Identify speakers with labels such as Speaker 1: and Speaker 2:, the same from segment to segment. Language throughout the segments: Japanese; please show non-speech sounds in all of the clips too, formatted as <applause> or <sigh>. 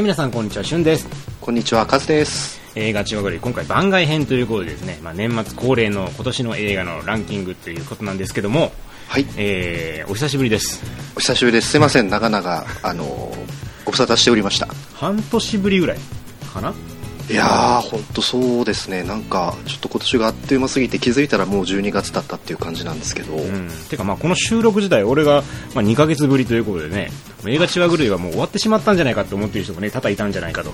Speaker 1: はい、皆さんこんにちは、しゅんです。
Speaker 2: こんにちは、カズです。
Speaker 1: 映画千葉り今回番外編ということでですね、まあ、年末恒例の今年の映画のランキングということなんですけども、
Speaker 2: はい、
Speaker 1: えー、お久しぶりです。
Speaker 2: お久しぶりです。すいません、長々、あの、ご無沙汰しておりました。
Speaker 1: 半年ぶりぐらいかない
Speaker 2: やー、ほんとそうですね。なんか、ちょっと今年があっという間すぎて気づいたらもう12月だったっていう感じなんですけど、
Speaker 1: うん、てかまあこの収録自体俺がまあ2ヶ月ぶりということでね映画千葉狂いはもう終わってしまったんじゃないかって思ってる人もね多々いたんじゃないかと。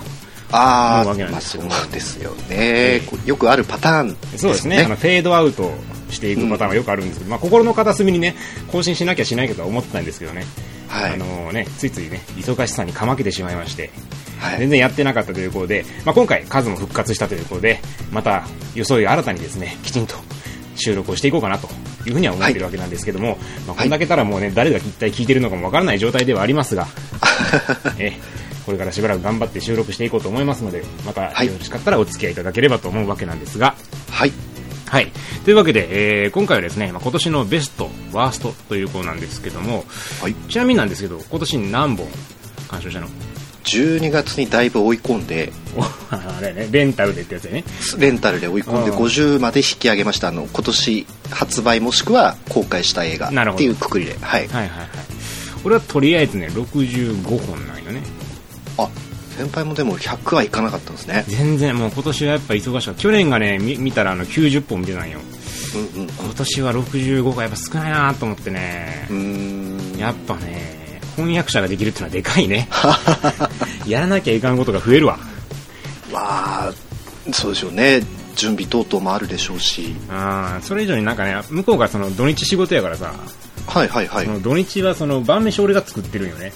Speaker 2: あ
Speaker 1: 思うわけなん
Speaker 2: ー、まあ
Speaker 1: ですよ
Speaker 2: そうですよね。よくあるパターンね。
Speaker 1: そうですね。あのフェードアウトしていくパターンはよくあるんですけど、まあ、心の片隅にね更新しなきゃしないけどは思ってたんですけどね,、
Speaker 2: はい。
Speaker 1: あのねついついね忙しさにかまけてしまいまして。
Speaker 2: はい
Speaker 1: 全然やってなかったということで、まあ、今回数も復活したということでまた装い新たにですねきちんと収録をしていこうかなというふうには思っているわけなんですけども、まあ、こんだけたらもうね誰が一体聞いてるのかもわからない状態ではありますが <laughs> えこれからしばらく頑張って収録していこうと思いますのでまた
Speaker 2: はい
Speaker 1: よろしかったらお付き合いいただければと思うわけなんですが、
Speaker 2: はい。
Speaker 1: はい。というわけで、えー今回はですね、まあ、今年のベスト、ワーストというコーナーなんですけども、
Speaker 2: はい。
Speaker 1: ちなみになんですけど、今年何本鑑賞したの？
Speaker 2: 12月にだいぶ追い込んで、
Speaker 1: お <laughs> あれね、レンタルでってやつね。
Speaker 2: レンタルで追い込んで
Speaker 1: うん
Speaker 2: 50まで引き上げました。あの、今年発売もしくは公開した映画っていうくくりで。はい。
Speaker 1: はいはいはい。俺はとりあえずね、65本なんよね。
Speaker 2: あ、先輩もでも100はいかなかったんですね。
Speaker 1: 全然もう今年はやっぱ忙しかった。去年がね、み見たらあの90本見てたんよ。
Speaker 2: うんうん
Speaker 1: 今年は65がやっぱ少ないなと思ってね
Speaker 2: う。ーん。
Speaker 1: やっぱね、翻訳者ができるってのはでかいね。<laughs> やらなきゃいかんことが増えるわ。
Speaker 2: まあ、そうでしょうね。準備等々もあるでしょうし。
Speaker 1: あーそれ以上になんかね、向こうがその土日仕事やからさ、
Speaker 2: はいはいはい。はい
Speaker 1: その土日はその晩飯俺が作ってるんよね。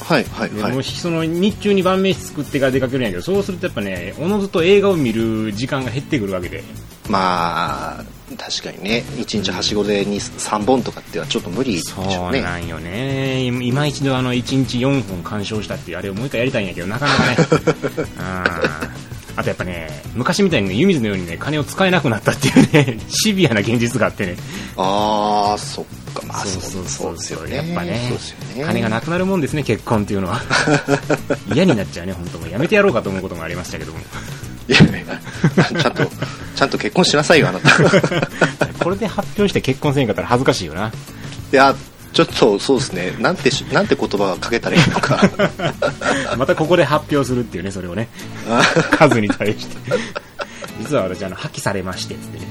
Speaker 2: はいはい
Speaker 1: でもうその日中に晩飯作ってから出かけるんやけど、そうするとやっぱね、おのずと映画を見る時間が減ってくるわけで。
Speaker 2: まあ、確かにね、1日はしごで2、3本とかってはちょっと無理でし
Speaker 1: そ
Speaker 2: ょうね。
Speaker 1: うなんよね。今一度あの1日4本鑑賞したっていうあれをもう一回やりたいんやけど、なかなかね。<laughs> あとやっぱね、昔みたいにね、湯水のようにね、金を使えなくなったっていうね、<laughs> シビアな現実があってね。
Speaker 2: ああ、そっか、まあ
Speaker 1: そう
Speaker 2: そ
Speaker 1: そううそう
Speaker 2: ですよね。
Speaker 1: やっぱね
Speaker 2: ね。
Speaker 1: 金がなくなるもんですね、結婚っていうのは。<laughs> 嫌になっちゃうね、本当もうやめてやろうかと思うこともありましたけども。
Speaker 2: いやいやちゃんと、ちゃんと結婚しなさいよ、あなた。<laughs>
Speaker 1: これで発表して結婚せんかったら恥ずかしいよな。
Speaker 2: いや、ちょっとそうですね。なんてし、なんて言葉がかけたらいいのか。<laughs>
Speaker 1: またここで発表するっていうね、それをね。<laughs> 数に対して。実は私、あの、破棄されまして、つってね。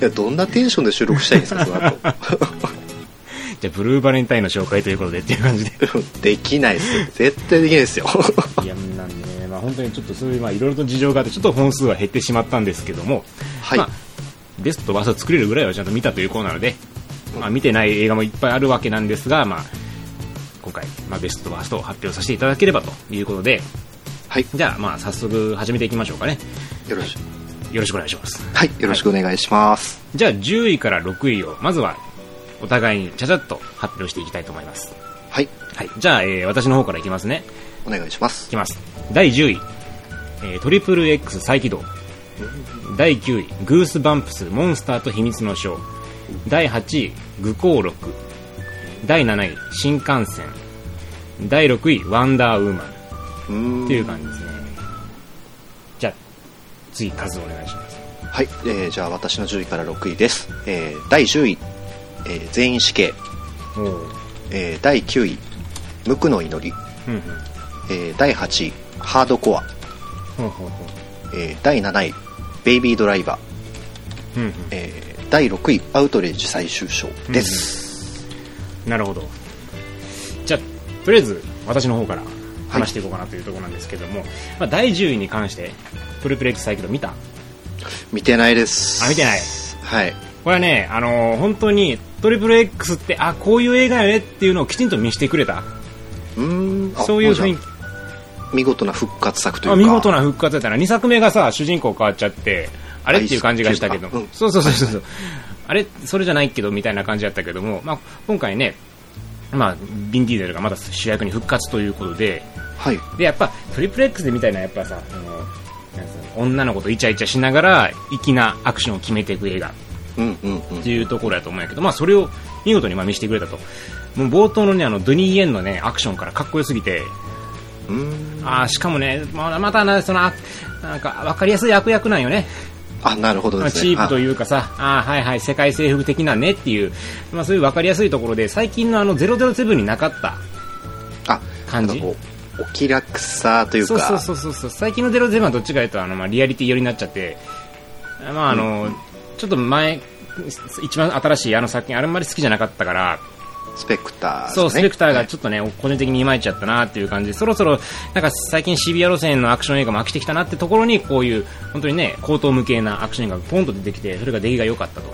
Speaker 2: いや、どんなテンションで収録したいんですか、その後。
Speaker 1: じゃあ、ブルーバレンタインの紹介ということでっていう感じで。
Speaker 2: できないですよ。絶対できないですよ。
Speaker 1: いや、なんで本当にちょっとそういう、まあいろいろと事情があって、ちょっと本数は減ってしまったんですけども、
Speaker 2: はい
Speaker 1: まあ、ベストとワースト作れるぐらいはちゃんと見たというコーナーなので、まあ見てない映画もいっぱいあるわけなんですが、まあ、今回、まあベストとワーストを発表させていただければということで、
Speaker 2: はい。
Speaker 1: じゃあまあ早速始めていきましょうかね。
Speaker 2: よろしく。
Speaker 1: よろしくお願いします。
Speaker 2: はい。よろしくお願いします。
Speaker 1: じゃあ10位から6位を、まずはお互いにちゃちゃっと発表していきたいと思います。
Speaker 2: はい。
Speaker 1: はい。じゃあ、えー私の方からいきますね。
Speaker 2: お願いします
Speaker 1: いき。ます。第10位、えートリプル X 再起動。第9位、グースバンプスモンスターと秘密のショー。第8位、愚行録。第7位、新幹線。第6位、ワンダーウーマン。っていう感じですね。じゃあ、次、数お願いします。
Speaker 2: はい、えーじゃあ私の10位から6位です。えー第10位、えー全員死刑。えー第9位、無垢の祈り。
Speaker 1: ふんふん。
Speaker 2: えー第8位、ハードコア。えー第7位、ベイビードライバー。えー第6位、アウトレイジ最終章です。
Speaker 1: なるほど。じゃあ、とりあえず、私の方から話していこうかなというところなんですけども、まあ、第10位に関して、トリプル X サイクル見た？
Speaker 2: 見てないです。
Speaker 1: あ見てない
Speaker 2: はい。
Speaker 1: これはね、あのー本当に、トリプル X って、あ、こういう映画よねっていうのをきちんと見せてくれた。
Speaker 2: うーん。あ
Speaker 1: そういう雰囲気。
Speaker 2: 見事な復活作というか。
Speaker 1: あ見事な復活だったな。2作目がさ、主人公変わっちゃって、あれっていう感じがしたけど、
Speaker 2: うか
Speaker 1: そうそうそうそうそう。あれ、それじゃないけど、みたいな感じだったけども、まあ、今回ね、まあ、ビン・ディーゼルがまた主役に復活ということで、
Speaker 2: はい。
Speaker 1: で、やっぱ、トリプル X でみたいな、やっぱさ、あの、女の子とイチャイチャしながら、粋なアクションを決めていく映画
Speaker 2: うんうんうん
Speaker 1: っていうところやと思うんやけど、まあ、それを見事にまあ見せてくれたと。もう冒頭のね、あの、ドゥニー・イエンのね、アクションからかっこよすぎて、あーしかもね、まあ、またなそのあなんか分かりやすい悪役なんよね。
Speaker 2: あなるほどね。
Speaker 1: チープというかさ、あーはいはい、世界征服的なねっていう、まあ、そういう分かりやすいところで、最近のあの007になかった。
Speaker 2: あ
Speaker 1: 感じ。
Speaker 2: お気楽さというか。
Speaker 1: そうそうそうそう、最近の007はどっちかというとあの、まあ、リアリティ寄りになっちゃって、まああのちょっと前、一番新しいあの作品、あんまり好きじゃなかったから、
Speaker 2: スペクターね、
Speaker 1: そう、スペクターがちょっとね、個人的にいまいちゃったなっていう感じで、そろそろ、なんか最近シビア路線のアクション映画も飽きてきたなってところに、こういう、本当にね、高等無形なアクション映画がポンと出てきて、それが出来が良かったと。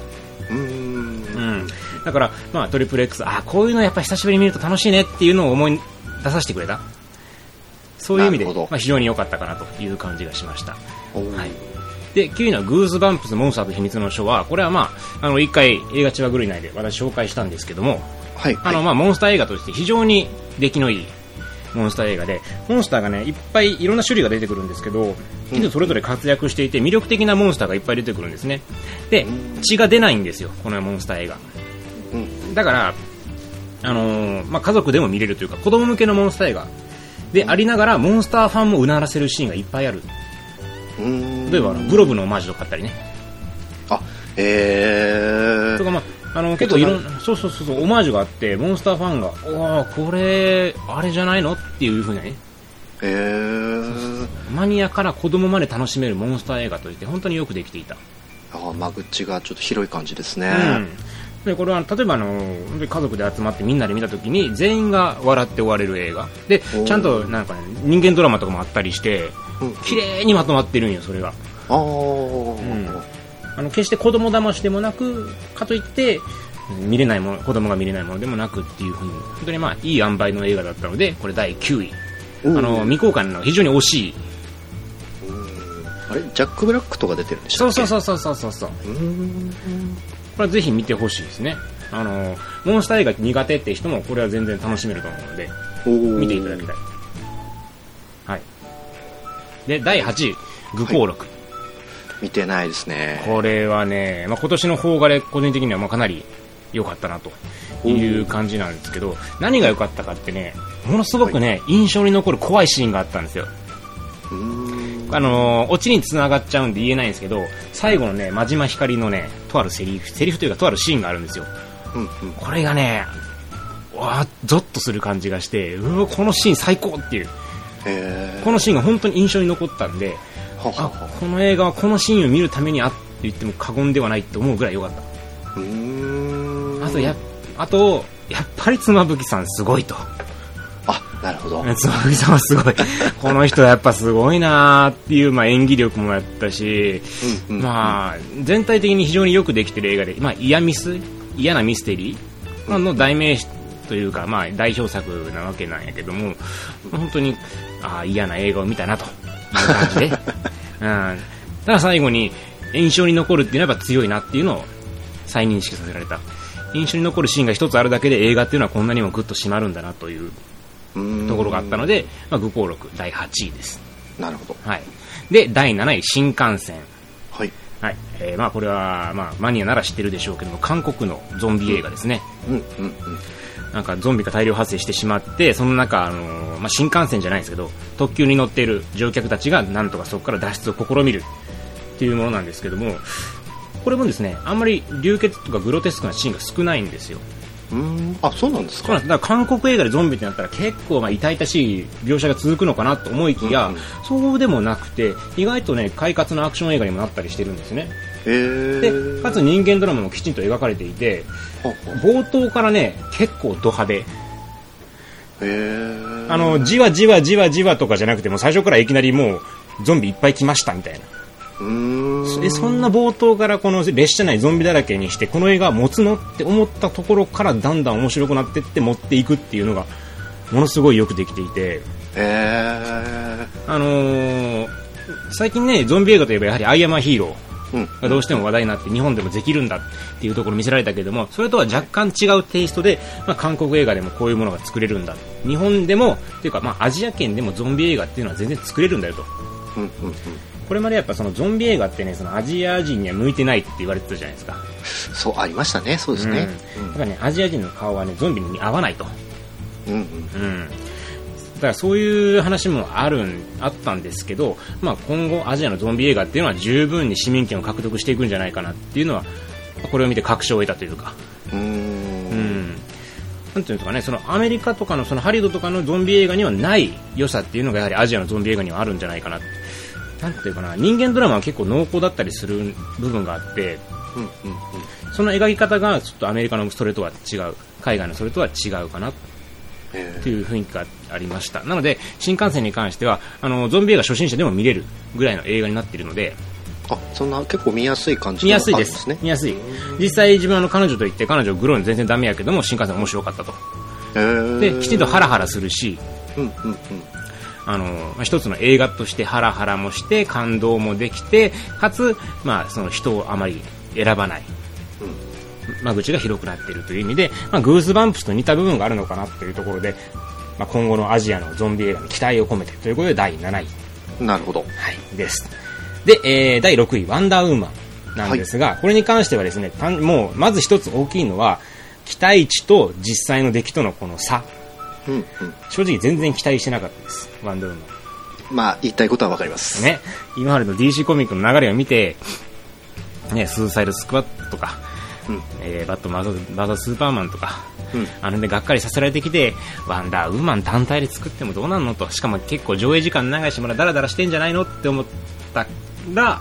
Speaker 2: うーん
Speaker 1: うん。だから、まあ、トリプル X、あ、こういうのやっぱ久しぶりに見ると楽しいねっていうのを思い出させてくれた。そういう意味で、まあ、非常に良かったかなという感じがしました。はい。で、9位のグーズバンプスモンスターと秘密の書は、これはまあ、あの、一回映画千葉狂い内で私紹介したんですけども、
Speaker 2: はい
Speaker 1: あの、まあ、モンスター映画として非常に出来のいいモンスター映画で、モンスターがね、いっぱいいろんな種類が出てくるんですけど、人それぞれ活躍していて、魅力的なモンスターがいっぱい出てくるんですね。で、血が出ないんですよ、このモンスター映画。
Speaker 2: うん
Speaker 1: だから、あのーまあ、家族でも見れるというか、子供向けのモンスター映画でありながら、モンスターファンもうならせるシーンがいっぱいある。例えば、あのグロブのオマージュとかあったりね。
Speaker 2: あえー
Speaker 1: とか、まあ、あの、結構いろんな、そうそうそうそう、オマージュがあって、モンスターファンが、おーこれ、あれじゃないのっていうふうなね、
Speaker 2: えー
Speaker 1: マニアから子供まで楽しめるモンスター映画として本当によくできていた。
Speaker 2: あ間口がちょっと広い感じですね、
Speaker 1: うん。で、これは、例えばあの、家族で集まってみんなで見たときに、全員が笑って終われる映画。でちゃんとなんかね、人間ドラマとかもあったりして、
Speaker 2: うん
Speaker 1: 綺麗にまとまってるんよ、それが。
Speaker 2: あー、
Speaker 1: んあの、決して子供騙しでもなく、かといって、見れないもの、子供が見れないものでもなくっていうふうに、本当にまあ、いい塩梅の映画だったので、これ第9位。あ
Speaker 2: うん
Speaker 1: の、未公開の非常に惜しい。
Speaker 2: あれ？ジャック・ブラックとか出てるんでした
Speaker 1: そうそうそうそうそうそう。これはぜひ見てほしいですね。あの、モンスター映画苦手って人もこれは全然楽しめると思うので、見ていただきたい。はい。で、第8位、愚行録。
Speaker 2: 見てないですね。
Speaker 1: これはね、まあ、今年の邦画で個人的にはまあかなり良かったなという感じなんですけど、何が良かったかってね、ものすごくね、印象に残る怖いシーンがあったんですよ。あのー、オチに繋がっちゃうんで言えないんですけど、最後のね、真島ひかりのね、とあるセリフ、セリフというかとあるシーンがあるんですよ。
Speaker 2: うんうん。
Speaker 1: これがね、わーゾッとする感じがして、うわ、このシーン最高っていう、
Speaker 2: え
Speaker 1: このシーンが本当に印象に残ったんで、あ
Speaker 2: は、
Speaker 1: この映画はこのシーンを見るためにあって言っても過言ではないと思うぐらい良かった。
Speaker 2: うーん。
Speaker 1: あと、や、あと、やっぱり妻夫木さんすごいと。
Speaker 2: あなるほど。
Speaker 1: 妻夫木さんはすごい。<laughs> この人はやっぱすごいなーっていう、まあ演技力もやったし、
Speaker 2: うんうん
Speaker 1: まあ、全体的に非常によくできてる映画で、まあ嫌ミス、嫌なミステリーまあの代名詞というか、まあ代表作なわけなんやけども、本当に、ああ、嫌な映画を見たなと感じで。<laughs> うん。だから最後に印象に残るっていうのはやっぱ強いなっていうのを再認識させられた。印象に残るシーンが一つあるだけで映画っていうのはこんなにもグッと締まるんだなというところがあったので、まあ、愚行録第8位です。
Speaker 2: なるほど
Speaker 1: はい。で、第7位、新幹線。
Speaker 2: はい
Speaker 1: はい。えーまあこれは、まあマニアなら知ってるでしょうけども、韓国のゾンビ映画ですね。
Speaker 2: うんうんうん
Speaker 1: なんかゾンビが大量発生してしまって、その中、あのーまあ、新幹線じゃないですけど、特急に乗っている乗客たちがなんとかそこから脱出を試みるっていうものなんですけども、これもですね、あんまり流血とかグロテスクなシーンが少ないんですよ。
Speaker 2: うーん。あそうなんですか？
Speaker 1: だから韓国映画でゾンビってなったら結構まあ痛々しい描写が続くのかなと思いきや、
Speaker 2: うんうん。
Speaker 1: そうでもなくて意外とね快活なアクション映画にもなったりしてるんですね。でかつ人間ドラマもきちんと描かれていて冒頭からね結構ド派手。あのじわじわじわじわとかじゃなくても最初からいきなりもうゾンビいっぱい来ましたみたいなえそんな冒頭からこの列車内ゾンビだらけにしてこの映画は持つのって思ったところからだんだん面白くなってって持っていくっていうのがものすごいよくできていて
Speaker 2: へえ
Speaker 1: あのー最近ね、ゾンビ映画といえばやはりアイアマヒーロ
Speaker 2: うん
Speaker 1: ーがどうしても話題になって日本でもできるんだっていうところを見せられたけども、それとは若干違うテイストで、まあ、韓国映画でもこういうものが作れるんだ。日本でも、っていうかまあアジア圏でもゾンビ映画っていうのは全然作れるんだよと。
Speaker 2: うんうんうん
Speaker 1: これまでやっぱそのゾンビ映画ってね、そのアジア人には向いてないって言われてたじゃないですか。
Speaker 2: そうありましたね。そうですね。
Speaker 1: うん。だからね、アジア人の顔はね、ゾンビに合わないと。
Speaker 2: うんうん。
Speaker 1: うん。だからそういう話もあるんあったんですけど、まあ、今後アジアのゾンビ映画っていうのは十分に市民権を獲得していくんじゃないかなっていうのはこれを見て確証を得たというか。
Speaker 2: うーん。
Speaker 1: ていうんですかねそのアメリカとかのそのハリウッドとかのゾンビ映画にはない良さっていうのがやはりアジアのゾンビ映画にはあるんじゃないかななんていうかな人間ドラマは結構濃厚だったりする部分があって
Speaker 2: うんうん
Speaker 1: その描き方がちょっとアメリカのそれとは違う海外のそれとは違うかな
Speaker 2: え
Speaker 1: という雰囲気がありました。なので新幹線に関してはあのゾンビ映画初心者でも見れるぐらいの映画になっているので
Speaker 2: ーあそんな結構見やすい感じ
Speaker 1: 見やすいで
Speaker 2: す。
Speaker 1: 見やすい。実際自分はあの彼女と行って彼女グローに全然ダメやけども新幹線面白かったと。できちんとハラハラするし
Speaker 2: うんうんうん
Speaker 1: あのまあ一つの映画としてハラハラもして感動もできてかつ、まあ、その人をあまり選ばない間口が広くなっているという意味で、まあ、グースバンプスと似た部分があるのかなというところで、まあ、今後のアジアのゾンビ映画に期待を込めてということで第7位
Speaker 2: うんなるほど
Speaker 1: はい、です。で、えー第6位、ワンダーウーマンなんですが、これに関してはですね、単もう、まず一つ大きいのは、期待値と実際の出来とのこの差。
Speaker 2: うんうん。
Speaker 1: 正直全然期待してなかったです、ワンダーウーマ
Speaker 2: まあ言いたいことはわかります。
Speaker 1: ン。ね、今までの DC コミックの流れを見て、ね、スーサイドスクワットとか、
Speaker 2: うん。
Speaker 1: えーバットマンバーザスーパーマンとか、
Speaker 2: うん。
Speaker 1: あのでがっかりさせられてきて、ワンダーウーマン単体で作ってもどうなんのと、しかも結構上映時間長いし、まだダラダラしてんじゃないのって思ったら、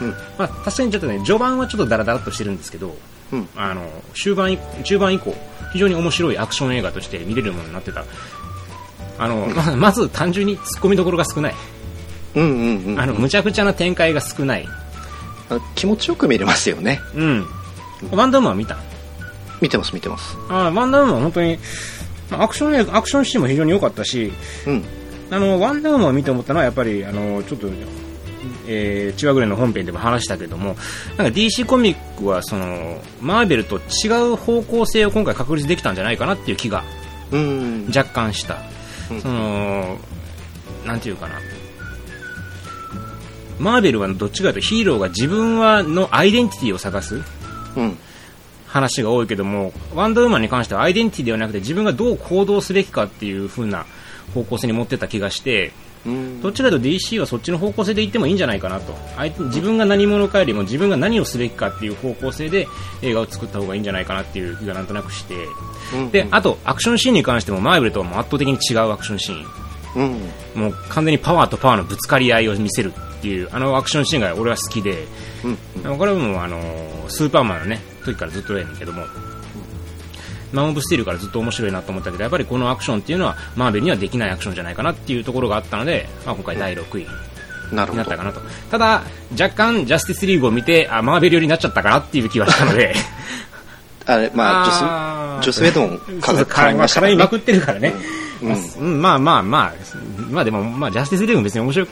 Speaker 2: うん。
Speaker 1: まあ、確かにちょっとね、序盤はちょっとダラダラっとしてるんですけど、
Speaker 2: うん。
Speaker 1: あの終盤以中盤以降、非常に面白いアクション映画として見れるものになってた。あのままず単純に突っ込みどころが少ない、
Speaker 2: うんうんうん。
Speaker 1: あのむちゃくちゃな展開が少ない、
Speaker 2: あ気持ちよく見れますよね。
Speaker 1: うん、ワンダーマンは見た？
Speaker 2: 見てます見てます。
Speaker 1: あワンダーマンは本当にまあアクション映画アクションシーンも非常に良かったし
Speaker 2: うん。
Speaker 1: あのワンダーマンを見て思ったのはやっぱりあのちょっと、えー、千葉ぐらいの本編でも話したけどもなんか DC コミックはそのマーベルと違う方向性を今回確立できたんじゃないかなっていう気が
Speaker 2: うん。
Speaker 1: 若干した、
Speaker 2: うん。
Speaker 1: そのなんていうかな。マーベルはどっちかというとヒーローが自分はのアイデンティティを探す
Speaker 2: うん。
Speaker 1: 話が多いけども、ワンダーウーマンに関してはアイデンティティではなくて自分がどう行動すべきかっていう風な方向性に持ってった気がして、
Speaker 2: うん
Speaker 1: どっちかと DC はそっちの方向性で行ってもいいんじゃないかなと。自分が何者かよりも自分が何をすべきかっていう方向性で映画を作った方がいいんじゃないかなっていう気がなんとなくして。
Speaker 2: うん
Speaker 1: で、あと、アクションシーンに関してもマーベルとはもう圧倒的に違うアクションシーン。
Speaker 2: うん。
Speaker 1: もう完全にパワーとパワーのぶつかり合いを見せるっていう、あのアクションシーンが俺は好きで、
Speaker 2: うん。
Speaker 1: これはもうあのスーパーマンのね時からずっとやねんけども、マン・オブ・スティールからずっと面白いなと思ったけどやっぱりこのアクションっていうのはマーベルにはできないアクションじゃないかなっていうところがあったので、まあ、今回第6位になったかなと、ただ若干ジャスティスリーグを見てあマーベル寄りになっちゃったかなっていう気はしたので。<laughs>
Speaker 2: あれま
Speaker 1: あー
Speaker 2: あジョスジョスウェドン絡みましたからね。
Speaker 1: 絡みまくってるからね、
Speaker 2: うん。
Speaker 1: まあうんまあまあまあまあでも、まあ、ジャスティスリーグも別に面白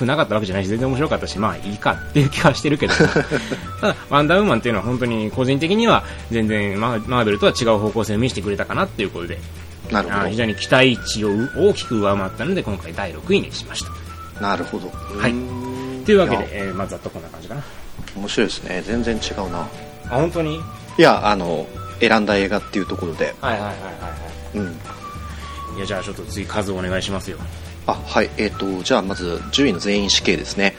Speaker 1: くなかったわけじゃないし全然面白かったしまあいいかっていう気はしてるけど <laughs> ただワンダーウーマンっていうのは本当に個人的には全然マーベルとは違う方向性を見せてくれたかなっていうことで。
Speaker 2: なるほ
Speaker 1: あー非常に期待値を大きく上回ったので今回第6位にしました。
Speaker 2: どなるほど。
Speaker 1: はい。
Speaker 2: うん。
Speaker 1: というわけで
Speaker 2: や、
Speaker 1: えーまずざっとこんな感じかな。
Speaker 2: 面白いですね。全然違うな。
Speaker 1: あ本当に？
Speaker 2: いやあの選んだ映画っていうところで。
Speaker 1: はいはいはいはいは
Speaker 2: うん。
Speaker 1: いいやじゃあちょっと次数お願いしますよ
Speaker 2: あはいえっ、とじゃあまず10位の全員死刑ですね。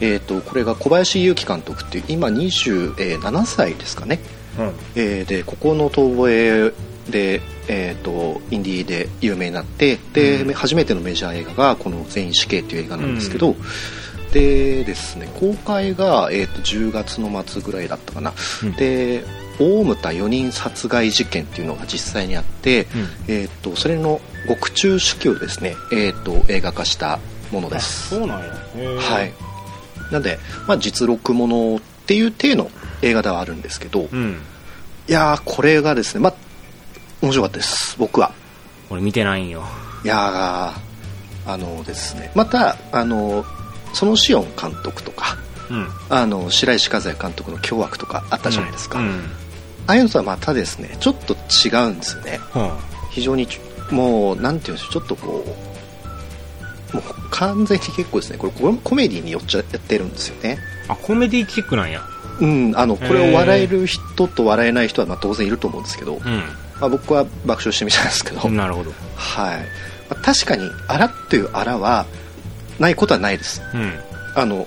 Speaker 2: えっ、とこれが小林祐希監督っていう今27歳ですかね。
Speaker 1: うん。
Speaker 2: えーでここの遠吠えで、えー、とインディーで有名になってで、
Speaker 1: うん。
Speaker 2: 初めてのメジャー映画がこの「全員死刑」っていう映画なんですけど、でですね公開が、えー、と10月の末ぐらいだったかな、
Speaker 1: うん。
Speaker 2: で大牟田4人殺害事件っていうのが実際にあって、
Speaker 1: うん。
Speaker 2: えー、とそれの獄中手記をですね、えー、と映画化したものです。
Speaker 1: そうなんや。
Speaker 2: はい。なんで、まあ、実録ものっていう体の映画ではあるんですけど、
Speaker 1: うん。
Speaker 2: いやーこれがですねまあ面白かったです。僕は。
Speaker 1: 俺見てないんよ。
Speaker 2: いやーあのですねまたあのそのシオン監督とか
Speaker 1: うん。
Speaker 2: あの白石和也監督の「凶悪」とかあったじゃないですか、
Speaker 1: うん。
Speaker 2: ああいうのとはまたですねちょっと違うんですよね。
Speaker 1: は
Speaker 2: 非常にもうなんていうんでしょうちょっとこうもう完全に結構ですねこれココメディに寄っちゃってるんですよね。
Speaker 1: ああコメディチックなんや。
Speaker 2: うんあのこれを笑える人と笑えない人はまあ当然いると思うんですけど、
Speaker 1: う
Speaker 2: まあ、僕は爆笑してみたんですけど、
Speaker 1: ん <laughs> なるほど。
Speaker 2: はい。まあ確かに「あら」という「あら」はないことはないです。
Speaker 1: うん。
Speaker 2: あの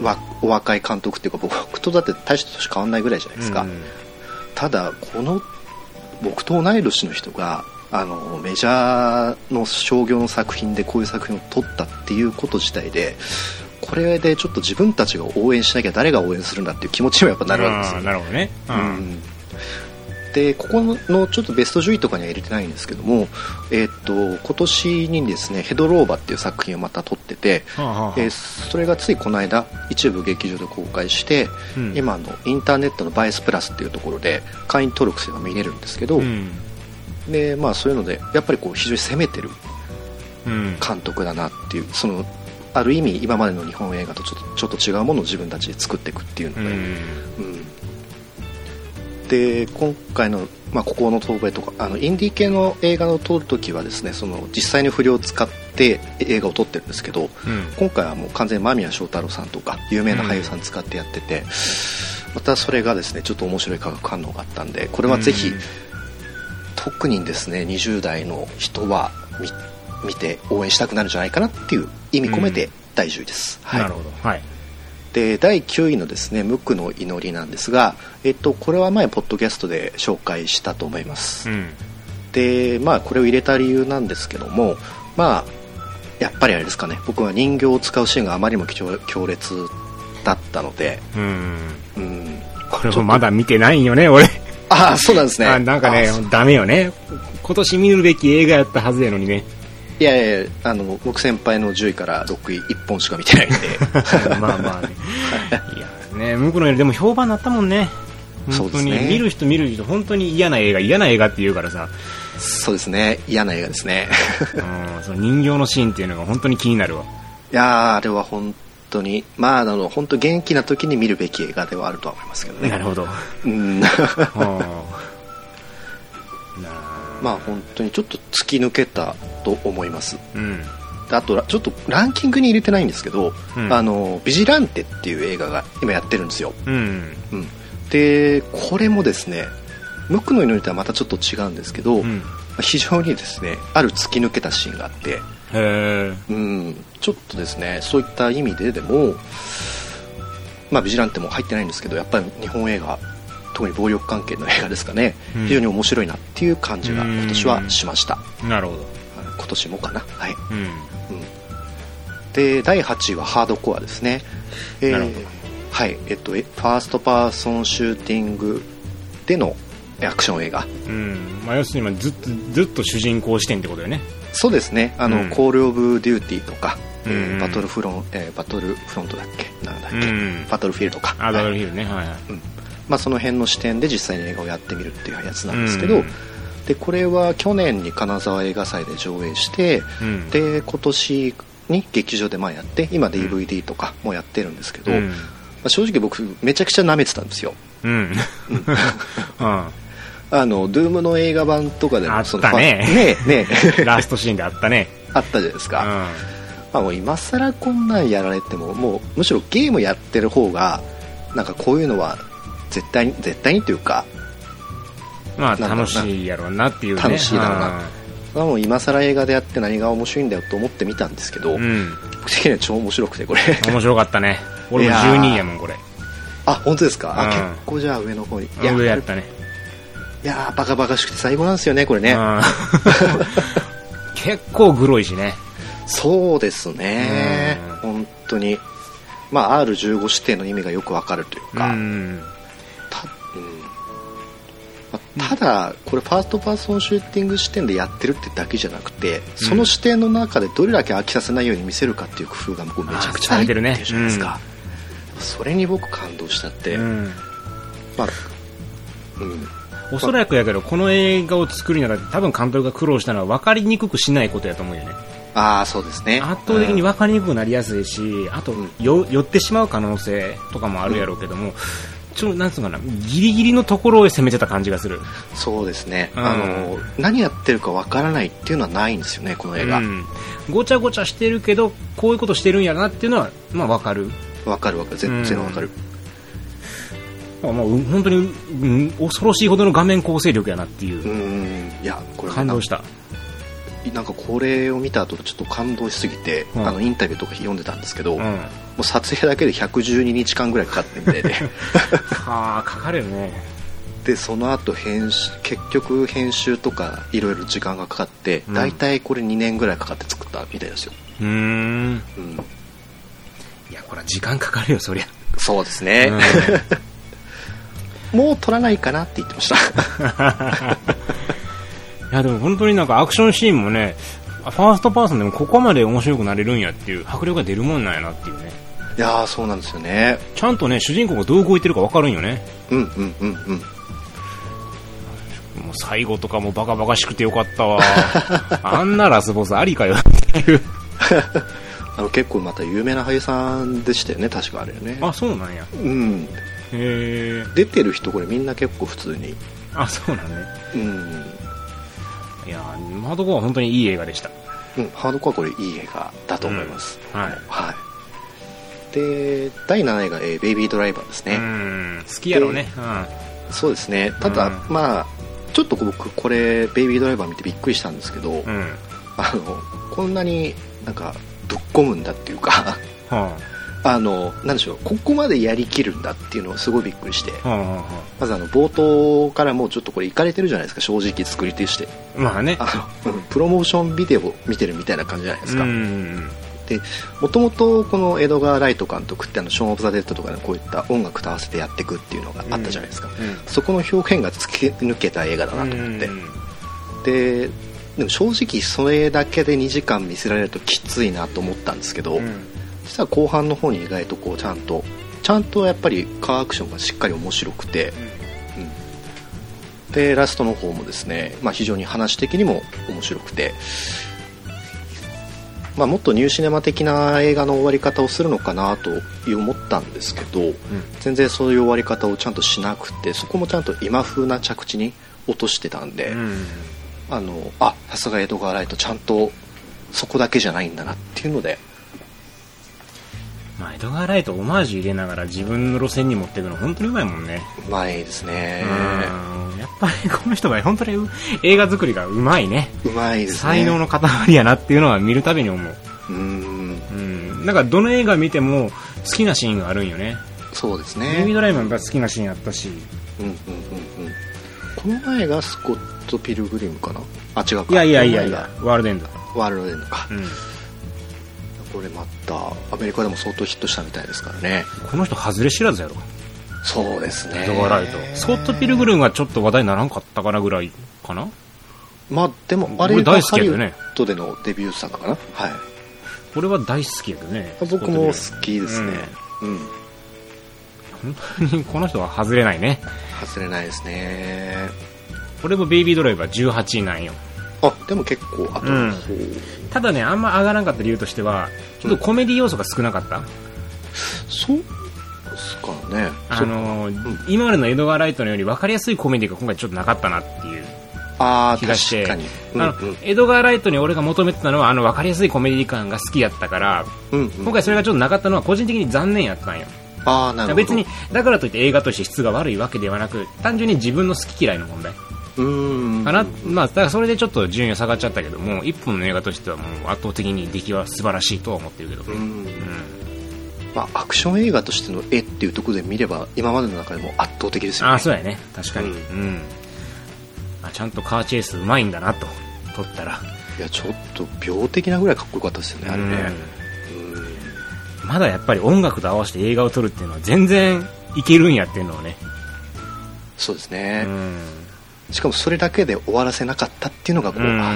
Speaker 2: わお若い監督っていうか僕とだって大した年変わんないぐらいじゃないですか、
Speaker 1: うん。
Speaker 2: ただこの僕と同い年の人があのメジャーの商業の作品でこういう作品を撮ったっていうこと自体でこれでちょっと自分たちが応援しなきゃ誰が応援するんだっていう気持ちにもやっぱなるわけですよ。
Speaker 1: なるほどね。う
Speaker 2: うん。でここのちょっとベスト10位とかには入れてないんですけども、えーっと今年にですね「ヘドローバ」っていう作品をまた撮ってて、
Speaker 1: はあはあはあ。
Speaker 2: えーそれがついこの間一部劇場で公開して、
Speaker 1: うん。
Speaker 2: 今のインターネットのバイスプラスっていうところで会員登録すれば見れるんですけど、
Speaker 1: うん
Speaker 2: でまあ、そういうのでやっぱりこう非常に攻めてる
Speaker 1: うん。
Speaker 2: 監督だなっていうそのある意味今までの日本映画とちょっとちょっと違うものを自分たちで作っていくっていうので、
Speaker 1: うん。
Speaker 2: うん。で今回の、まあ、ここの東米とかあのインディー系の映画を撮るときはですねその実際に不良を使って映画を撮ってるんですけど
Speaker 1: うん。
Speaker 2: 今回はもう完全に間宮祥太朗さんとか有名な俳優さん使ってやってて、またそれがですねちょっと面白い化学反応があったんでこれはぜひ、
Speaker 1: うん
Speaker 2: 特にですね20代の人は見見て応援したくなるんじゃないかなっていう意味込めて第10位です、はい。
Speaker 1: なるほど。はい。
Speaker 2: で第9位のですね「無垢の祈り」なんですが、えっと、これは前ポッドキャストで紹介したと思います、
Speaker 1: うん。
Speaker 2: でまあこれを入れた理由なんですけどもまあやっぱりあれですかね。僕は人形を使うシーンがあまりにも強強烈だったので
Speaker 1: うん。
Speaker 2: うん。
Speaker 1: これもまだ見てないんよね俺
Speaker 2: ああそうなんですね。
Speaker 1: あなんかねダメよね。今年見るべき映画やったはずやのにね。
Speaker 2: いやいやあの僕先輩の10位から6位1本しか見てないんで。<laughs>
Speaker 1: まあまあね。いやね向こうのよりでも評判になったもんね。本当に、
Speaker 2: ね。
Speaker 1: 見る人見る人本当に嫌な映画嫌な映画って言うからさ、
Speaker 2: そうですね。嫌な映画ですね。
Speaker 1: うん、その人形のシーンっていうのが本当に気になるわ。
Speaker 2: いやーあれは本当にまああの本当元気な時に見るべき映画ではあるとは思いますけどね。
Speaker 1: なるほど。
Speaker 2: うん。<laughs> まあ本当にちょっと突き抜けたと思います。
Speaker 1: うん。
Speaker 2: であとらちょっとランキングに入れてないんですけど、
Speaker 1: うん。
Speaker 2: あのビジランテっていう映画が今やってるんですよ、
Speaker 1: うん。
Speaker 2: うん、でこれもですね無垢の祈りとはまたちょっと違うんですけど、
Speaker 1: うん。
Speaker 2: 非常にですねある突き抜けたシーンがあって、
Speaker 1: へえ
Speaker 2: うん、ちょっとですねそういった意味ででも、まあ、ビジランテも入ってないんですけどやっぱり日本映画特に暴力関係の映画ですかね、
Speaker 1: うん。
Speaker 2: 非常に面白いなっていう感じが今年はしました、
Speaker 1: なるほど。
Speaker 2: 今年もかな。はい、
Speaker 1: うん。
Speaker 2: うん、で第8位はハードコアですね、え
Speaker 1: なるほど。
Speaker 2: はい。えっとえファーストパーソンシューティングでのアクション映画。
Speaker 1: うん。まあ、要するにまあずっとずっと主人公視点ってことよね
Speaker 2: そうですね。あの、
Speaker 1: うん。
Speaker 2: コール・オブ・デューティーとか、えー
Speaker 1: うん
Speaker 2: バトルフロン、えーバトルフロントだっけ？なんだっけ、
Speaker 1: うん。
Speaker 2: バトルフィールドか。
Speaker 1: あバト
Speaker 2: はい
Speaker 1: ルフィールねはい。はい。
Speaker 2: うん。まあ、その辺の視点で実際に映画をやってみるっていうやつなんですけど、
Speaker 1: うん。
Speaker 2: でこれは去年に金沢映画祭で上映して、
Speaker 1: うん。
Speaker 2: で今年に劇場でまあやって今 DVD とかもやってるんですけど、
Speaker 1: うん。
Speaker 2: まあ、正直僕めちゃくちゃ舐めてたんですよ。
Speaker 1: うん <laughs>
Speaker 2: あのドゥームの映画版とかでも
Speaker 1: あったね。<laughs>
Speaker 2: ねえね
Speaker 1: ラストシーンであったね。
Speaker 2: あったじゃないですか、
Speaker 1: うん。
Speaker 2: まあ、もう今更こんなんやられてももうむしろゲームやってる方がなんかこういうのは絶対に絶対にというか
Speaker 1: まあ楽しいやろうなっていうね。
Speaker 2: 楽しいだろうな。まあもう今更映画でやって何が面白いんだよと思って見たんですけど、
Speaker 1: うん。うん
Speaker 2: 僕的には超面白くてこれ。
Speaker 1: 面白かったね。俺も
Speaker 2: いやー
Speaker 1: 12位やもんこれ。
Speaker 2: あ本当ですか、あ
Speaker 1: うん。
Speaker 2: 結構じゃあ上の方に。いや
Speaker 1: 上やったね
Speaker 2: いやーバカバカしくて最後なんですよねこれね、
Speaker 1: うん。<laughs> 結構グロいしね。
Speaker 2: そうですね。
Speaker 1: うん。
Speaker 2: 本当に。まあ R15 指定の意味がよくわかるという
Speaker 1: う
Speaker 2: か、
Speaker 1: ん。
Speaker 2: たうん。まあただこれファーストパーソンシューティング視点でやってるってだけじゃなくてその視点の中でどれだけ飽きさせないように見せるかっていう工夫が僕めちゃくちゃ入ってるじゃないですか、それに僕感動したって、
Speaker 1: うん。
Speaker 2: まあうん
Speaker 1: おそらくやけどこの映画を作るにあたって多分監督が苦労したのは分かりにくくしないことやと思うよね。
Speaker 2: ああそうですね。
Speaker 1: 圧倒的に
Speaker 2: うん
Speaker 1: 分かりにくくなりやすいしあと
Speaker 2: うん
Speaker 1: よ寄ってしまう可能性とかもあるやろうけども、ちょなんつうのかなギリギリのところを攻めてた感じがする。
Speaker 2: そうですね、
Speaker 1: うん。
Speaker 2: あの何やってるかわからないっていうのはないんですよねこの映画。わ、
Speaker 1: うん、ごちゃごちゃしてるけどこういうことしてるんやなっていうのはまあ分かる。
Speaker 2: かるわかる。全然わかる、
Speaker 1: まあ、もう本当に、うん恐ろしいほどの画面構成力やなっていう。
Speaker 2: ういやこれね
Speaker 1: 感動した。
Speaker 2: なんかこれを見た後ちょっと感動しすぎて、
Speaker 1: うん。
Speaker 2: あのインタビューとか読んでたんですけど、
Speaker 1: うん。
Speaker 2: も
Speaker 1: は
Speaker 2: う撮影だけで112日間ぐらいかかってんで、<laughs>
Speaker 1: あ、かかるよね。
Speaker 2: でその後編集結局編集とかいろいろ時間がかかって、
Speaker 1: うん。
Speaker 2: 大体これ2年ぐらいかかって作ったみたいですよ、
Speaker 1: うーん。
Speaker 2: うん、
Speaker 1: いや、これは時間かかるよ、そりゃ。
Speaker 2: そうですね、<laughs> もう撮らないかなって言ってました <laughs>
Speaker 1: いや、でも本当になんかアクションシーンもね、ファーストパーソンでもここまで面白くなれるんやっていう迫力が出るもんなんやなっていうね。
Speaker 2: いやーそうなんですよね
Speaker 1: ちゃんとね、主人公がどう動いてるか分かるんよね。
Speaker 2: うんうんうんうん
Speaker 1: もう最後とかもバカバカしくてよかったわ。<laughs> あんなラスボスありかよっていう。<laughs>
Speaker 2: あの結構また有名な俳優さんでしたよね確かあれね
Speaker 1: あ、そうなんや。
Speaker 2: うん出てる人これみんな結構普通に
Speaker 1: あ、そうなんね。
Speaker 2: うん、
Speaker 1: いやー、マードコアは本当にいい映画でした。
Speaker 2: うん、ハードコアこれいい映画だと思います、
Speaker 1: はい。
Speaker 2: はいで第7位が、えーベイビードライバーです
Speaker 1: う
Speaker 2: ね、
Speaker 1: ん、好きやろうね。
Speaker 2: そうですねただ、
Speaker 1: うん
Speaker 2: まあちょっと僕これベイビードライバー見てびっくりしたんですけど、
Speaker 1: うん。うん。
Speaker 2: あのこんなになんかぶっ込むんだっていうか
Speaker 1: は
Speaker 2: あのなんでしょうここまでやりきるんだっていうのはすごいびっくりして。まずあの冒頭からもうちょっとこれいかれてるじゃないですか正直作り手して。
Speaker 1: まあね。
Speaker 2: あの、うんプロモーションビデオ見てるみたいな感じじゃないですか、
Speaker 1: うん。
Speaker 2: でもともとこのエドガー・ライト監督ってあのショーン・オブ・ザ・デッドとかでこういった音楽と合わせてやっていくっていうのがあったじゃないですか、
Speaker 1: うん
Speaker 2: そこの表現が突き抜けた映画だなと思って、ででも正直それだけで2時間見せられるときついなと思ったんですけど、
Speaker 1: うん
Speaker 2: 実は後半の方に意外とこうちゃんとちゃんとやっぱりカーアクションがしっかり面白くて、うん。でラストの方もですね、まあ、非常に話的にも面白くて、まあ、もっとニューシネマ的な映画の終わり方をするのかなと思ったんですけど、全然そういう終わり方をちゃんとしなくてそこもちゃんと今風な着地に落としてたんで、
Speaker 1: うん。
Speaker 2: あのあさすがエドガー・ライトちゃんとそこだけじゃないんだなっていうので
Speaker 1: まあ、エドガー・ライトオマージュ入れながら自分の路線に持っていくの本当にうまいもんね。
Speaker 2: うまいですね
Speaker 1: うんやっぱりこの人が本当にう映画作りがうまいね。
Speaker 2: うまいですね
Speaker 1: 才能の塊やなっていうのは見るたびに思う。
Speaker 2: うーん
Speaker 1: うん。なんかどの映画見ても好きなシーンがあるんよね。
Speaker 2: そうです
Speaker 1: ベイビー
Speaker 2: ね
Speaker 1: ドライバーが好きなシーンあったし。
Speaker 2: うんうんうんうんこの前がスコット・ピルグリムかな？あ違うか
Speaker 1: いやいやいやいや、ワールドエンド。
Speaker 2: ワールドエンドか、
Speaker 1: うん。
Speaker 2: これまたアメリカでも相当ヒットしたみたいですからね
Speaker 1: この人外れ知らずやろ。
Speaker 2: そうですね
Speaker 1: エドガー・ライト。スコット・ピルグルムがちょっと話題にならんかったかなぐらいかな
Speaker 2: まあでもあれ
Speaker 1: 俺大好
Speaker 2: がハリウッドでのデビュー作かなはい
Speaker 1: 俺は大好きやけどね。
Speaker 2: 僕も好きですねうん、
Speaker 1: 本当にこの人は外れないね。
Speaker 2: 外れないですね
Speaker 1: 俺もベイビードライバー18位なんよ。
Speaker 2: あでも結構あと、
Speaker 1: うん。ただね、あんま上がらなかった理由としては、ちょっとコメディ要素が少なかった。
Speaker 2: そうですかね。
Speaker 1: あのー今までのエドガー・ライトのより分かりやすいコメディが今回ちょっとなかったなっていう気がして、
Speaker 2: 確かに。
Speaker 1: あのエドガー・ライトに俺が求めてたのはあの分かりやすいコメディ感が好きやったから、
Speaker 2: うんうん。
Speaker 1: 今回それがちょっとなかったのは個人的に残念やったんよ。
Speaker 2: ああなるほど。
Speaker 1: 別に、だからといって映画として質が悪いわけではなく、単純に自分の好き嫌いの問題かな。まあ、だからそれでちょっと順位が下がっちゃったけども、一本の映画としてはもう圧倒的に出来は素晴らしいとは思ってるけど。
Speaker 2: うん
Speaker 1: うん
Speaker 2: まあ、アクション映画としての絵っていうところで見れば今までの中でも圧倒的ですよね
Speaker 1: ああ、そうやね。確かに。
Speaker 2: う
Speaker 1: うんん。あちゃんとカーチェイスうまいんだなと、撮ったら。
Speaker 2: いやちょっと病的なぐらいかっこよかったですよねあれね
Speaker 1: うんまだやっぱり音楽と合わせて映画を撮るっていうのは全然いけるんやっていうのをね。
Speaker 2: そうです
Speaker 1: う
Speaker 2: ね、
Speaker 1: ん。
Speaker 2: しかもそれだけで終わらせなかったっていうのがこう、
Speaker 1: うん。
Speaker 2: あ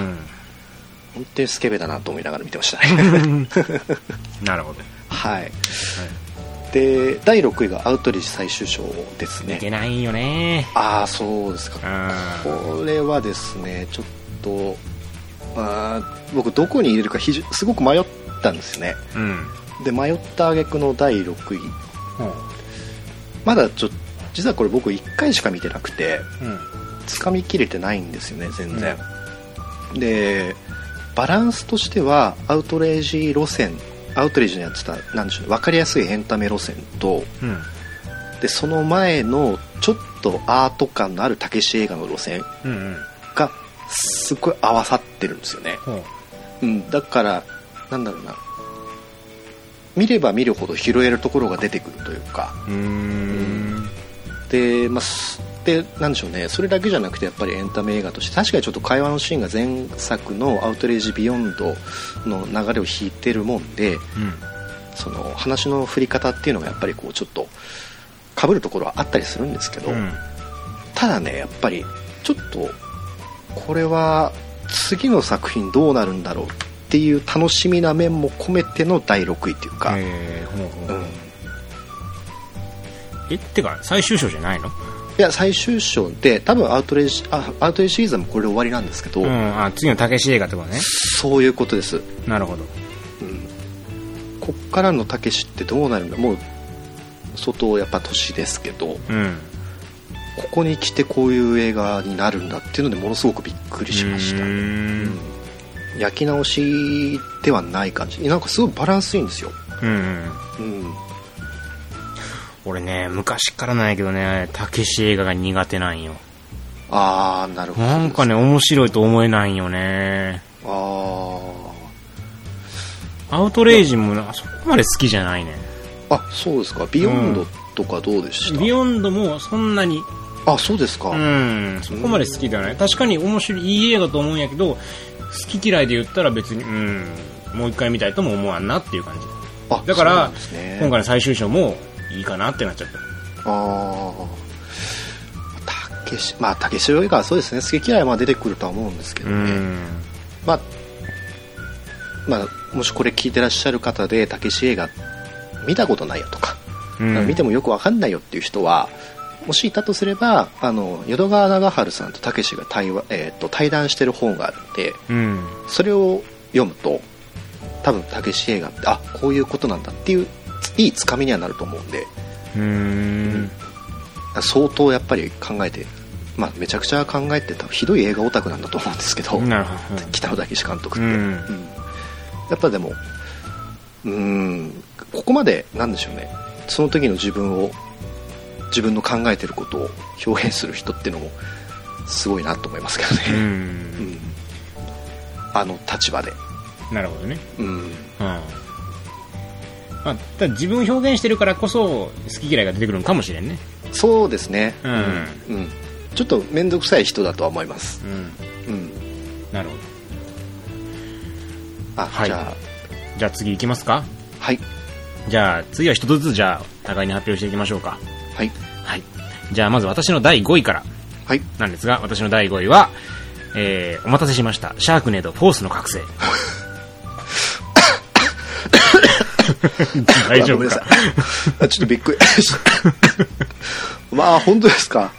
Speaker 2: 本当にスケベだなと思いながら見てました。ね <laughs>
Speaker 1: なるほど。
Speaker 2: はい。で第6位がアウトリージ最終章です
Speaker 1: い
Speaker 2: ね
Speaker 1: けないんよね。
Speaker 2: ああそうですか。
Speaker 1: うん。
Speaker 2: これはですねちょっとあー僕どこに入れるか非常すごく迷ったんですよね。
Speaker 1: うん。
Speaker 2: で迷った挙句の第6位。まだちょ実はこれ僕1回しか見てなくて
Speaker 1: うん。
Speaker 2: つかみきれてないんですよね全然、でバランスとしてはアウトレイジ路線アウトレイジのやってたなんでしょうね分かりやすいエンタメ路線と
Speaker 1: うん。
Speaker 2: でその前のちょっとアート感のあるたけし映画の路線
Speaker 1: うん。うん。
Speaker 2: がすっごい合わさってるんですよね、
Speaker 1: ほ
Speaker 2: う。ん、だからなんだろうな。見れば見るほど拾えるところが出てくるというか。
Speaker 1: ううーん。
Speaker 2: で,、まあ、すでなんでしょうね。それだけじゃなくてやっぱりエンタメ映画として確かにちょっと会話のシーンが前作の「アウトレイジ・ビヨンド」の流れを引いてるもんで
Speaker 1: うん。
Speaker 2: その話の振り方っていうのがやっぱりこうちょっと被るところはあったりするんですけど、
Speaker 1: うん。
Speaker 2: ただねやっぱりちょっとこれは次の作品どうなるんだろうっていう楽しみな面も込めての第6位っていうか、
Speaker 1: えーほうほう。
Speaker 2: うん、い
Speaker 1: えってか最終章じゃないの？
Speaker 2: や最終章で多分アウトレイジあアウトレイジシリーズはもうこれで終わりなんですけど、
Speaker 1: うんあ次のたけし映画とね。
Speaker 2: そういうことです、
Speaker 1: なるほど。
Speaker 2: うん、こっからのたけしってどうなるんだ？もう相当やっぱ年ですけど
Speaker 1: うん。
Speaker 2: ここに来てこういう映画になるんだっていうのでものすごくびっくりしました。
Speaker 1: うーん。
Speaker 2: 焼き直しではない感じ。なんかすごいバランスいいんですよ、
Speaker 1: うんうん。
Speaker 2: うん、
Speaker 1: 俺ね昔からなんやけどねたけし映画が苦手なんよ。
Speaker 2: ああなるほど
Speaker 1: なんかね面白いと思えないんよね。
Speaker 2: あ
Speaker 1: アウトレイジもなそこまで好きじゃないね。
Speaker 2: ああそうですか。ビヨンドとかどうでした、
Speaker 1: ビヨンドもそんなに。
Speaker 2: あそうですか、
Speaker 1: うん。そこまで好きではない。確かに面白いいい映画と思うんやけど好き嫌いで言ったら別にうんもう一回見たいとも思わんなっていう感じ。
Speaker 2: あ
Speaker 1: だから
Speaker 2: ね。
Speaker 1: 今回の最終章もいいかなってなっちゃった。
Speaker 2: ああたけしまあたけし映画はそうですね。好き嫌いはまあ出てくるとは思うんですけど
Speaker 1: う
Speaker 2: ね、
Speaker 1: ん。
Speaker 2: まあまあもしこれ聞いてらっしゃる方でたけし映画見たことないよとか、
Speaker 1: うん。
Speaker 2: 見てもよくわかんないよっていう人はもしいたとすればあの淀川長春さんとたけしが対話、えー、と対談してる本があるんで
Speaker 1: うん。
Speaker 2: それを読むと多分たけし映画ってあこういうことなんだっていういいつかみにはなると思うんで。
Speaker 1: うん。
Speaker 2: 相当やっぱり考えて、まあ、めちゃくちゃ考えて多分ひどい映画オタクなんだと思うんですけど、北野武監督って、
Speaker 1: うん。
Speaker 2: うん。やっぱでもうーんここまでなんでしょうね。その時の自分を自分の考えてることを表現する人っていうのもすごいなと思いますけど
Speaker 1: う
Speaker 2: ね、うん。
Speaker 1: ん。
Speaker 2: あの立場で、
Speaker 1: なるほどね。
Speaker 2: うん、
Speaker 1: うんまあ、ただ自分を表現してるからこそ好き嫌いが出てくるのかもしれんね。
Speaker 2: そうですね、
Speaker 1: うん。
Speaker 2: うん。ちょっと面倒くさい人だとは思います、
Speaker 1: うん。
Speaker 2: うん、
Speaker 1: なるほど。
Speaker 2: あ、
Speaker 1: はい。
Speaker 2: じゃ
Speaker 1: じゃあ次行きますか。
Speaker 2: あはい。
Speaker 1: じゃあ次は一つずつじゃあ互いに発表していきましょうか。
Speaker 2: はい。
Speaker 1: はい。じゃあまず私の第5位から。
Speaker 2: はい。
Speaker 1: なんですが私の第5位はえー、お待たせしました。シャークネードフォースの覚醒 <laughs> <laughs> 大丈夫か。
Speaker 2: ちょっとびっくり。まあ本当ですか。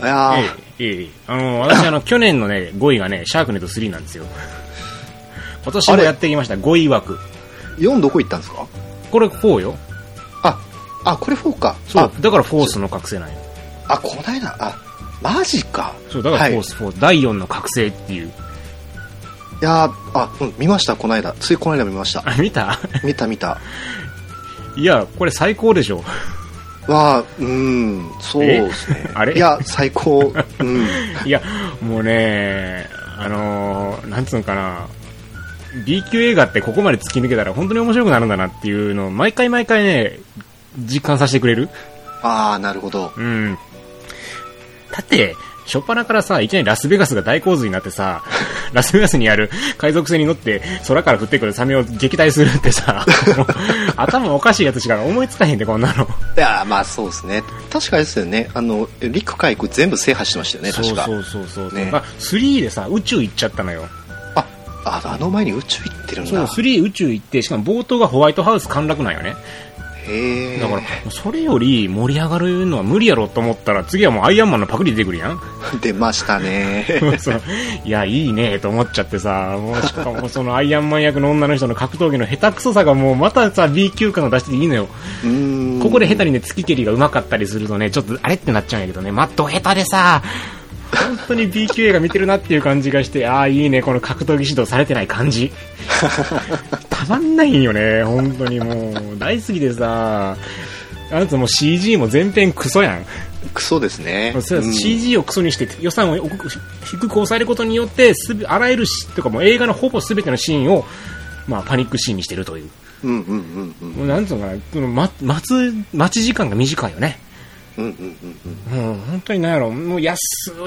Speaker 2: いやー。
Speaker 1: ええええ。あの私あの去年のね5位がねシャークネード3なんですよ。今年もやってきました。5位枠。
Speaker 2: 4どこ行ったんですか？
Speaker 1: これ4よ。
Speaker 2: ああこれ4か。
Speaker 1: そう。だからフォースの覚醒なんよ。
Speaker 2: ああこないだあマジか。
Speaker 1: そうだから
Speaker 2: はい、い
Speaker 1: フォース、フォー。ス第4の覚醒っていう
Speaker 2: やーあ、うん、見ましたこないだついこないだ見ました。
Speaker 1: あ見た？
Speaker 2: 見た見た。<laughs>
Speaker 1: いやこれ最高でしょ。
Speaker 2: わあうんそうですね。
Speaker 1: えあれ？
Speaker 2: いや最高。うん。<laughs>
Speaker 1: いやもうねあのーなんつうのかな。B 級映画ってここまで突き抜けたら本当に面白くなるんだなっていうのを毎回毎回ね実感させてくれる。
Speaker 2: ああなるほど。
Speaker 1: うん。だって初っ端からさ、いきなりラスベガスが大洪水になってさ、<laughs> ラスベガスにある海賊船に乗って空から降ってくるサメを撃退するってさ、<laughs> 頭おかしいやつしか思いつかへんで、こんなの。
Speaker 2: いやまあそうですね確かですよねあの陸海空全部制覇してましたよね確か
Speaker 1: そうそうそうそう。
Speaker 2: ね
Speaker 1: まあ、3でさ、宇宙行っちゃったのよ。
Speaker 2: あああの前に宇宙行ってるん
Speaker 1: そう、
Speaker 2: だ
Speaker 1: 3宇宙行って、しかも冒頭がホワイトハウス陥落なんよね。だから、それより盛り上がるのは無理やろと思ったら、次はもうアイアンマンのパクリ出てくるやん。<laughs>
Speaker 2: 出ましたね。<laughs>
Speaker 1: いや、いいねと思っちゃってさ、もうしかもそのアイアンマン役の女の人の格闘技の下手くそさがもうまたさ、B 級感を出していいのよ。ここで下手にね、月蹴りが上手かったりするとね、ちょっとあれってなっちゃうんやけどね、マット下手でさ、本当に B 級映画見てるなっていう感じがして、ああ、いいね、この格闘技指導されてない感じ。<laughs> たまんないんよね、本当にもう、大好きでさ、あなたもう CG も全編クソやん。
Speaker 2: クソですね。
Speaker 1: そう
Speaker 2: うん
Speaker 1: CG をクソにして予算を低く抑えることによってすべあらゆるしとかもう映画のほぼ全てのシーンを、まあ、パニックシーンにしてるという
Speaker 2: うんうんうんうん。
Speaker 1: もうなんつうのかなその、ま、待つ待ち時間が短いよね
Speaker 2: うんうんうんうん。
Speaker 1: もう本当になんやろもう安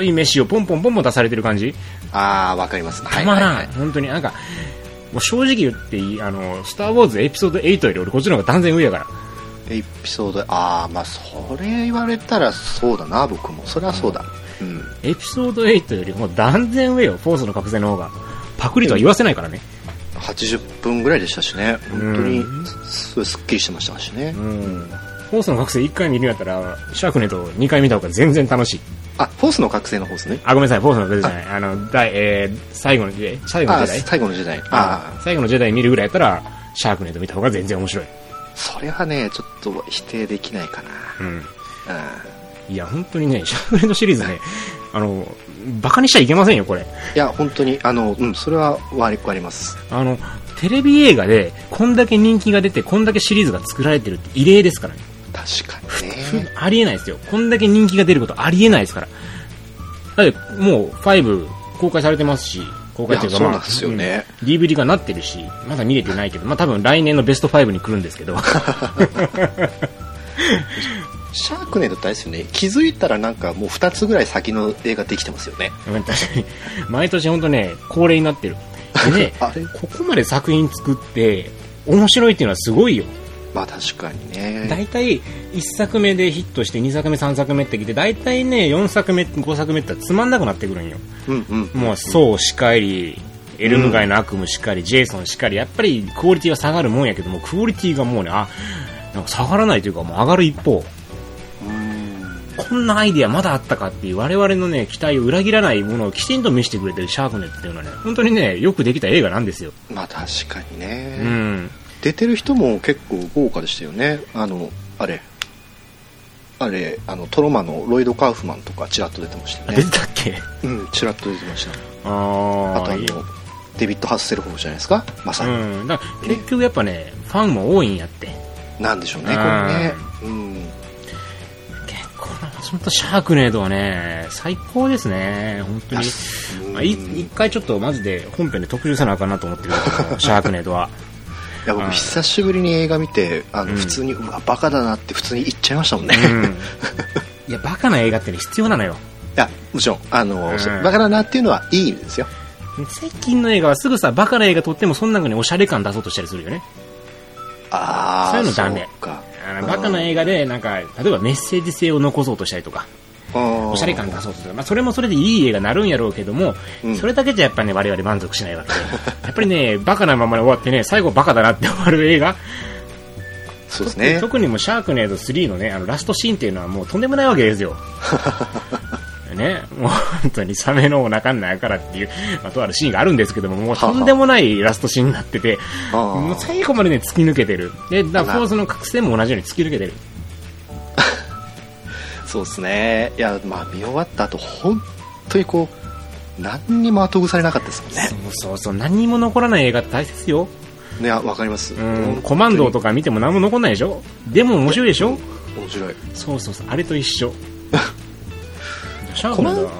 Speaker 1: い飯をポンポンポンポン出されてる感じ
Speaker 2: ああ、わかります。
Speaker 1: たまらん、
Speaker 2: はいはいはい
Speaker 1: 本当になんかもう正直言っていいあの「スター・ウォーズ」エピソード8より俺こっちの方が断然上やから
Speaker 2: エピソード、ああ、まあ、それ言われたらそうだな、僕も。それはそうだ。うん。
Speaker 1: エピソード8よりも断然上よフォースの覚醒の方がパクリとは言わせないからね、
Speaker 2: 80分ぐらいでしたしね。本当に
Speaker 1: うん、
Speaker 2: すごいすっきりしてましたしね。
Speaker 1: うんフォースの覚醒1回見るんやったらシャークネット2回見た方が全然楽しい
Speaker 2: あ、フォースの覚醒の方ですね。
Speaker 1: あごめんなさいフォースの覚醒じゃないあの第、えー最後のえ最後の
Speaker 2: あ
Speaker 1: 時代？
Speaker 2: 最後の時代。ああ、
Speaker 1: 最後の時代見るぐらいやったらシャークネット見た方が全然面白い
Speaker 2: それはね、ちょっと否定できないかな。
Speaker 1: うん
Speaker 2: うん。
Speaker 1: いや本当にねシャークネットシリーズね <laughs> あのバカにしちゃいけませんよこれ
Speaker 2: いや、本当に、あの、うん、それは割り割ります。
Speaker 1: あのテレビ映画でこんだけ人気が出てこんだけシリーズが作られてるって異例ですからね
Speaker 2: 確かにね。
Speaker 1: ありえないですよ。こんだけ人気が出ることありえないですから。だって、もう、5公開されてますし、公開っていうか、まあ、
Speaker 2: ね
Speaker 1: うん DVD 化なってるし、まだ見れてないけど、まあ多分来年のベスト5に来るんですけど、<laughs>
Speaker 2: シャークネットってあれですよね。気づいたらなんかもう2つぐらい先の映画できてますよね。
Speaker 1: 確かに、毎年本当ね、恒例になってる。でね、<laughs> ここまで作品作って、面白いっていうのはすごいよ。
Speaker 2: まあ確かにね。
Speaker 1: 大体、1作目でヒットして、2作目、3作目ってきて、大体ね、4作目、5作目ってつまんなくなってくるんよ。
Speaker 2: うんうん。
Speaker 1: もう、ソウしかり、エルム街の悪夢しかり、ジェイソンしかり、やっぱりクオリティは下がるもんやけども、クオリティがもうね、あ、なんか下がらないというか、もう上がる一方、こんなアイディアまだあったかっていう我々のね、期待を裏切らないものをきちんと見せてくれてるシャークネットっていうのはね、本当にね、よくできた映画なんですよ。
Speaker 2: まあ確かにね。
Speaker 1: うん。
Speaker 2: 出てる人も結構豪華でしたよね。あの、あれ。あれ、あの、トロマのロイド・カウフマンとかチラッと出てましたね
Speaker 1: 出て。たっけ？
Speaker 2: うん、チラッと出てました。
Speaker 1: あ
Speaker 2: あとあの、デビッド・ハッセルホフじゃないですか？まさに。
Speaker 1: うん。結局やっぱね、ファンも多いんやって。
Speaker 2: なんでしょうね、これね。うん。
Speaker 1: 結構な、本当シャークネードはね、最高ですね、本当に。まあ、い一回ちょっとマジで本編で特集せなあかんなと思ってるけど <laughs> シャークネードは。
Speaker 2: いや、僕、久しぶりに映画見て、あの、
Speaker 1: うん
Speaker 2: 普通に、うわ、バカだなって普通に言っちゃいましたもんね。
Speaker 1: うん。<laughs> いや、バカな映画ってね、必要なのよ。
Speaker 2: いや、もちろん、あの、
Speaker 1: うん
Speaker 2: バカだなっていうのはいい意味ですよ。
Speaker 1: 最近の映画はすぐさ、バカな映画撮ってもその中におしゃれ感出そうとしたりするよね。
Speaker 2: ああ、
Speaker 1: そういうのダメバカな映画で、なんか、例えばメッセージ性を残そうとしたりとか、
Speaker 2: お
Speaker 1: おしゃれ感出そうとする。まあ、それもそれでいい映画になるんやろうけども、
Speaker 2: うん
Speaker 1: それだけじゃやっぱね、我々満足しないわけで。<laughs> やっぱりね、バカなままで終わってね、最後バカだなって終わる映画、
Speaker 2: そうですね。
Speaker 1: 特にもうシャークネード3のね、あのラストシーンっていうのはもうとんでもないわけですよ。<laughs> ね、もう本当にサメのお腹の中からっていう、まあ、とあるシーンがあるんですけども、もうとんでもないラストシーンになってて、
Speaker 2: あー
Speaker 1: もう最後までね、突き抜けてる。で、だからフォースの覚醒も同じように突き抜けてる。
Speaker 2: そうですね。いや、まあ、見終わった後、本当にこう、何にも後腐れなかったですもんね
Speaker 1: そ。うそうそう、何にも残らない映画って大切よ。
Speaker 2: ね、あわかります。
Speaker 1: うん、コマンドとか見ても何も残んないでしょでも面白いでしょ
Speaker 2: 面白い。
Speaker 1: そうそうそう、あれと一緒。<laughs> シャークネードは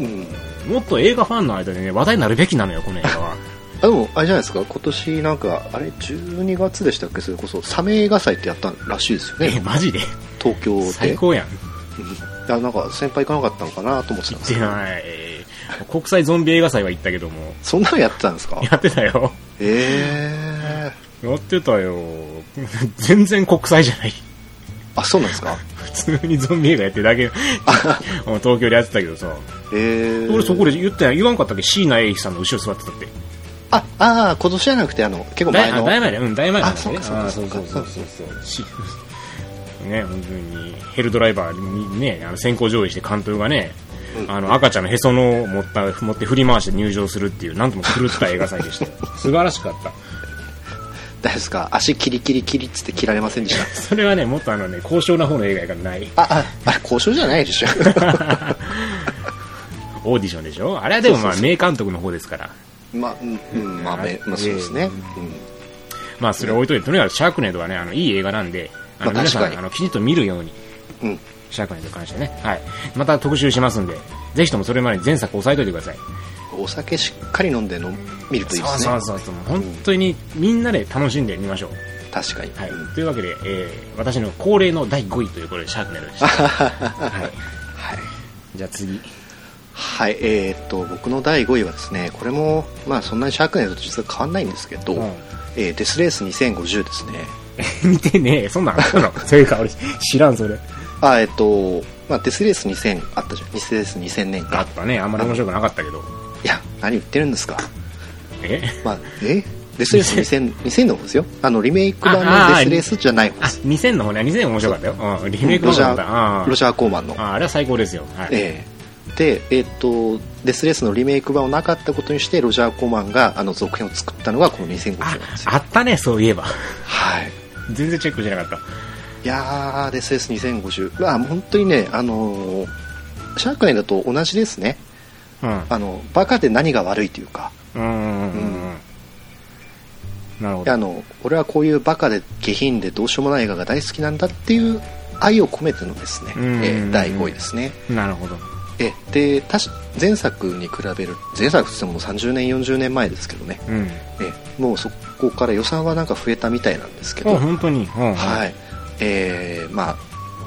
Speaker 2: うん。
Speaker 1: もっと映画ファンの間でね、話題になるべきなのよ、この映画は。
Speaker 2: あでも、あれじゃないですか、今年なんか、あれ、12月でしたっけ、それこそ、サメ映画祭ってやったらしいですよ
Speaker 1: え、
Speaker 2: ね、
Speaker 1: マジで？
Speaker 2: 東京で。
Speaker 1: 最高やん。
Speaker 2: うんいや、なんか、先輩行かなかったのかなと思ってたんですけど、
Speaker 1: でない。国際ゾンビ映画祭は行ったけども、
Speaker 2: そんなのやってたんですか？
Speaker 1: やってたよ。
Speaker 2: ええ
Speaker 1: やってたよ。全然国際じゃない。
Speaker 2: あ、そうなんですか？
Speaker 1: 普通にゾンビ映画やってるだけ。東京でやってたけどさ。
Speaker 2: ええ
Speaker 1: 俺そこで言った言わんかったっけ？椎名英樹さんの後ろ座ってたって。
Speaker 2: あ、ああ、今年じゃなくて、あの、結構前の。
Speaker 1: 大大前だよ。うん、大前だ
Speaker 2: あそうかそうか
Speaker 1: あそうそうそうそうそう。しね、本当に、ヘルドライバーにね、あの先行上映して監督がね、
Speaker 2: うん
Speaker 1: あの赤ちゃんのへその緒を持った、持って振り回して入場するっていう、なんとも狂った映画祭でしたよ。<laughs> 素晴らしかった。
Speaker 2: 大丈夫ですか？足キリキリキリっつって切られませんでした？<laughs>
Speaker 1: それはね、もっとあのね、高尚な方の映画やからない。
Speaker 2: あ、あ、あれ、交渉じゃないでしょ。<laughs>
Speaker 1: オーディションでしょ？あれはでもまあ名監督の方ですから。
Speaker 2: まあ、うん、うん、まあ、めまあ、そうですね。
Speaker 1: まあそれ置いといて、とにかくシャークネードはね、あの、いい映画なんで、あの、
Speaker 2: まあ
Speaker 1: 皆さん、あの、きちんと見るように。
Speaker 2: うん。うん。
Speaker 1: シャークネットに関してね。はい。また特集しますんで、ぜひともそれまでに前作押さえといてください。
Speaker 2: お酒しっかり飲んでの見るといいですね
Speaker 1: そうそうそう。本当にみんなで楽しんでみましょう。
Speaker 2: 確かに、
Speaker 1: はい
Speaker 2: うん。
Speaker 1: というわけで、えー、私の恒例の第5位ということで、シャークネットでした。<laughs> はい。
Speaker 2: はい
Speaker 1: じゃあ次。
Speaker 2: はい、えーっと僕の第5位はですねこれもまあそんなにシャークネットと実は変わんないんですけど、
Speaker 1: うん
Speaker 2: えーデスレース2050ですね <laughs>
Speaker 1: 見てねえ、そんなんあったの？<laughs> そういうか、俺知らん、それ。
Speaker 2: あえーっと、まあ、デスレース2000あったじゃんデスレース2000年か
Speaker 1: あったね。あんまり面白くなかったけど。
Speaker 2: いや何言ってるんですか？
Speaker 1: え？
Speaker 2: まあえ？デスレース2000 2000 <laughs> の方ですよあのリメイク版のデスレースじゃない方
Speaker 1: あ、
Speaker 2: です
Speaker 1: 2000の方ね。2000面白かったよ。うん。リメイクも
Speaker 2: ロジャ
Speaker 1: だった。
Speaker 2: ロジャー・コーマンの
Speaker 1: ああれは最高ですよ。はい。
Speaker 2: ええで、えっとデスレースのリメイク版をなかったことにしてロジャー・コーマンがあの続編を作ったのがこの2050
Speaker 1: あ
Speaker 2: なんです、よ
Speaker 1: あったね、そういえば。
Speaker 2: はい
Speaker 1: 全然チェックしてなかった。
Speaker 2: いやーデスレース2050まあ本当にねあのーシャークネットと同じですね
Speaker 1: うん。
Speaker 2: あのバカで何が悪いというか
Speaker 1: うんうん。なるほど。
Speaker 2: あの俺はこういうバカで下品でどうしようもない映画が大好きなんだっていう愛を込めてのですね、えー第5位ですね
Speaker 1: なるほど。
Speaker 2: えでたし前作に比べる前作っても30年40年前ですけどね
Speaker 1: うん。
Speaker 2: えもうそこから予算はなんか増えたみたいなんですけ
Speaker 1: あ、
Speaker 2: ど、
Speaker 1: 本当に。うん。。
Speaker 2: はいいえー、まあ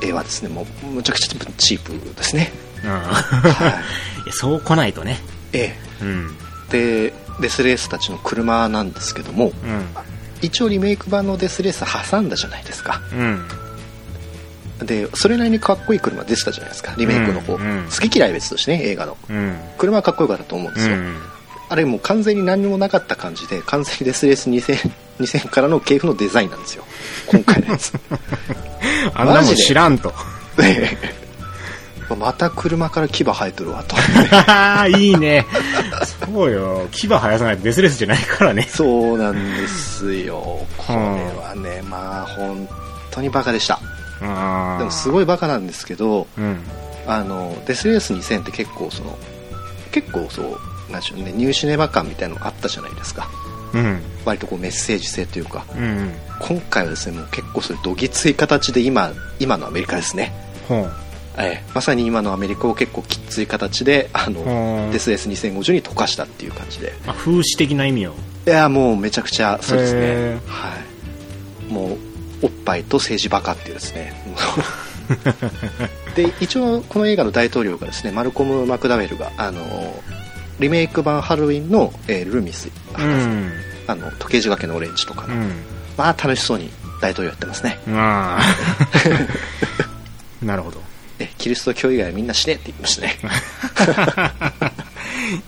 Speaker 2: 絵はですねもうむちゃくちゃチープですね
Speaker 1: うん。
Speaker 2: はい <laughs>
Speaker 1: やそう来ないとね。
Speaker 2: え
Speaker 1: うん。
Speaker 2: えでデスレースたちの車なんですけども
Speaker 1: うん。
Speaker 2: 一応リメイク版のデスレース挟んだじゃないですか
Speaker 1: うん。
Speaker 2: でそれなりにかっこいい車出てたじゃないですか。リメイクの方、
Speaker 1: うんうん。
Speaker 2: 好き嫌いは別としてね映画の。
Speaker 1: うん。
Speaker 2: 車はかっこよかったと思うんですよ、
Speaker 1: うん。
Speaker 2: あれもう完全に何にもなかった感じで完全にデスレース 2000, 2000からの系譜のデザインなんですよ。今回のやつ。<laughs>
Speaker 1: あんなもん知らんと。
Speaker 2: で。また車から牙生えとるわと。<laughs>
Speaker 1: いいね。そうよ。牙生やさないとデスレスじゃないからね。
Speaker 2: そうなんですよ。これはねまあ本当にバカでした。
Speaker 1: あ
Speaker 2: でもすごいバカなんですけど
Speaker 1: うん。
Speaker 2: あのデスレース2000って結構その結構そうなんでしょうねニューシネマ感みたいなのあったじゃないですか
Speaker 1: うん。
Speaker 2: 割とこうメッセージ性というか
Speaker 1: うん。
Speaker 2: 今回はですねもう結構そういうどぎつい形で今今のアメリカですね。ええまさに今のアメリカを結構きつい形であの
Speaker 1: うん
Speaker 2: デスレース2050に溶かしたっていう感じで
Speaker 1: まあ、風刺的な意味を。
Speaker 2: いやもうめちゃくちゃそうですね
Speaker 1: へ
Speaker 2: はいもうおっぱいと政治バカっていうですね <laughs> で一応この映画の大統領がですねマルコム・マクダウェルがあのリメイク版ハロウィンの、えールミス博士、
Speaker 1: うん。
Speaker 2: あの時計仕掛けのオレンジとかの、
Speaker 1: うん。
Speaker 2: まあ楽しそうに大統領やってますね
Speaker 1: まあ。<laughs> なるほど。
Speaker 2: えキリスト教以外はみんな死ねって言いましたね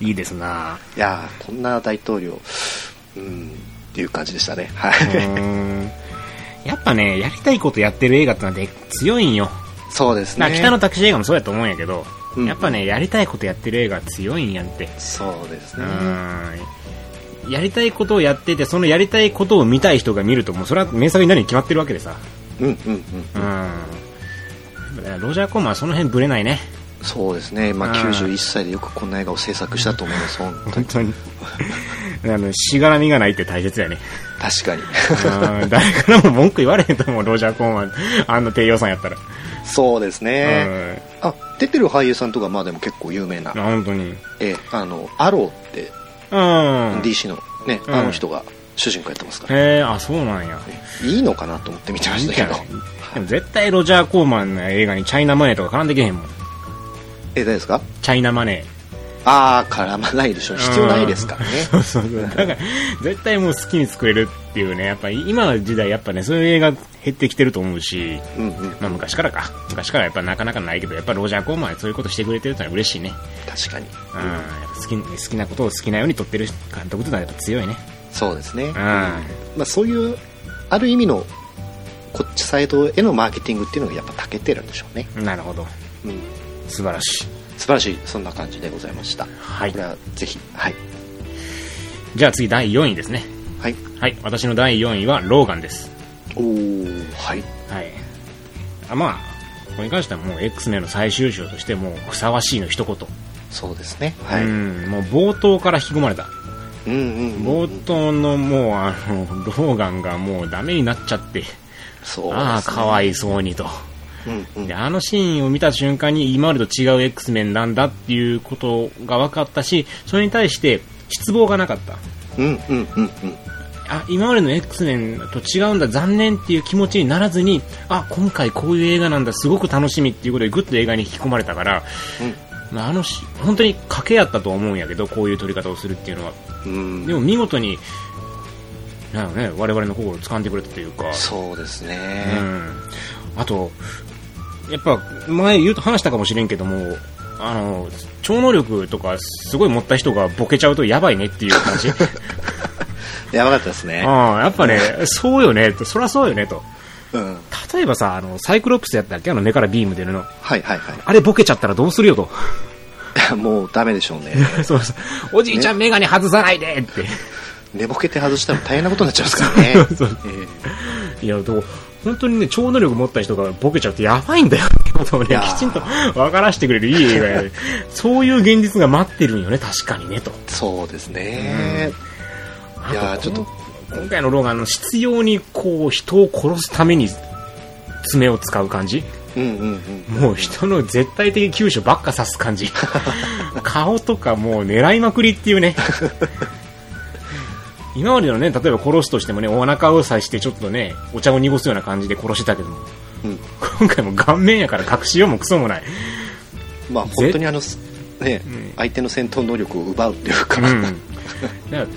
Speaker 2: <laughs>
Speaker 1: いいですない
Speaker 2: やーこんな大統領うんっていう感じでしたねは
Speaker 1: う
Speaker 2: い。
Speaker 1: やっぱね、やりたいことやってる映画ってのはで強いんよ。
Speaker 2: そうですね
Speaker 1: 北のタクシー映画もそうやと思うんやけど、
Speaker 2: うん
Speaker 1: やっぱね、やりたいことやってる映画は強いんやんって。う
Speaker 2: そうですね
Speaker 1: ん。やりたいことをやってて、そのやりたいことを見たい人が見ると、もうそれは名作になるに決まってるわけでさ。
Speaker 2: うんうんうん
Speaker 1: うん。だからロジャー・コーマンはその辺ブレないね。
Speaker 2: そうですね、まあ、
Speaker 1: うん
Speaker 2: 91歳でよくこんな映画を制作したと思います、本当に
Speaker 1: 本当に。<laughs> あの、しがらみがないって大切やね。
Speaker 2: 確かに
Speaker 1: うん誰からも文句言われへんと思う、ロジャー・コーマン。あんな低予算やったら。
Speaker 2: そうですね、
Speaker 1: うん
Speaker 2: あ出てる俳優さんとかまあでも結構有名な、
Speaker 1: あ本当に。
Speaker 2: ええあのアローって
Speaker 1: うん。
Speaker 2: DC のね、
Speaker 1: うん
Speaker 2: あの人が主人公やってますから、
Speaker 1: へえ、あ、そうなんや。
Speaker 2: いいのかなと思って見てましたけど
Speaker 1: でも絶対ロジャー・コーマンの映画にチャイナマネーとか絡んでけへんもん。
Speaker 2: え誰ですか？
Speaker 1: チャイナマネ
Speaker 2: ああ絡まないでしょ必要ないですからね <laughs>
Speaker 1: うそうそう。だから、絶対もう好きに作れるっていうね、やっぱ今の時代やっぱね、そういう映画減ってきてると思うし、
Speaker 2: うんうん
Speaker 1: まあ昔からか。昔からやっぱなかなかないけど、やっぱロジャー・コーマンはそういうことしてくれてるってのは嬉しいね。
Speaker 2: 確かに、
Speaker 1: うん。やっぱ好き好きなことを好きなように撮ってる監督ってのはやっぱ強いね。
Speaker 2: そうですね、
Speaker 1: うん。
Speaker 2: まあ、そういうある意味のこっちサイドへのマーケティングっていうのがやっぱ長けてるんでしょうね、
Speaker 1: なるほど。
Speaker 2: うん、
Speaker 1: 素晴らしい。
Speaker 2: 素晴らしいそんな感じでございました
Speaker 1: はい
Speaker 2: これ。はぜひはい
Speaker 1: じゃあ次第4位ですね。
Speaker 2: はい
Speaker 1: はい。私の第4位はローガンです。
Speaker 2: おおはい
Speaker 1: はい。あまあ、これに関してはもう X メンの最終章としてもうふさわしいの一言。
Speaker 2: そうですねはい、
Speaker 1: う
Speaker 2: うん
Speaker 1: ん、もう冒頭から引き込まれた。
Speaker 2: うんうん
Speaker 1: 冒頭のもうあの、ローガンがもうダメになっちゃって、
Speaker 2: そうね、
Speaker 1: ああ、かわいそうにと。
Speaker 2: うんうん。
Speaker 1: であのシーンを見た瞬間に今までと違う X メンなんだっていうことが分かったしそれに対して失望がなかった。
Speaker 2: うんうんうんうん。
Speaker 1: あ今までの X メンと違うんだ残念っていう気持ちにならずにあ今回こういう映画なんだすごく楽しみっていうことでぐっと映画に引き込まれたから、まあ、あのし本当に賭けやったと思うんやけどこういう撮り方をするっていうのは。
Speaker 2: うん。
Speaker 1: でも見事にね我々の心を掴んでくれたというか。
Speaker 2: そうですね、
Speaker 1: うん、あと、やっぱ前言うと話したかもしれんけども、あの超能力とかすごい持った人がボケちゃうとやばいねっていう感じ。<laughs>
Speaker 2: やばかったですね。
Speaker 1: ああやっぱね、そうよねと、そりゃそうよねと、
Speaker 2: うん。
Speaker 1: 例えばさ、あのサイクロプスやったっけ、あの目からビーム出るの、
Speaker 2: はいはいは
Speaker 1: あれボケちゃったらどうするよと、
Speaker 2: い <laughs> もうダメでしょうね。<laughs>
Speaker 1: そうそう。おじいちゃん、眼鏡外さないでって、
Speaker 2: 寝ぼけて外したら大変なことになっちゃいますからね。
Speaker 1: そう
Speaker 2: え
Speaker 1: いや、どう？本当にね、超能力持った人がボケちゃうってやばいんだよ。ってことをねきちんと分からしてくれるいい映画や、そういう現実が待ってるんよね、確かにね、と。
Speaker 2: ーそうですね、いやー
Speaker 1: あ
Speaker 2: ちょっと。
Speaker 1: 今回のローガンの必要にこう人を殺すために爪を使う感じ。
Speaker 2: うんうんうん。
Speaker 1: もう人の絶対的急所ばっか刺す感じ。<laughs> 顔とかもう狙いまくりっていうね <laughs> 今までのね例えば殺すとしてもねお腹を刺してちょっとねお茶を濁すような感じで殺してたけども
Speaker 2: うん。
Speaker 1: 今回も顔面やから隠しようもクソもない。
Speaker 2: まあ本当にあのね、
Speaker 1: ん。
Speaker 2: 相手の戦闘能力を奪うっていうか、
Speaker 1: うん、だか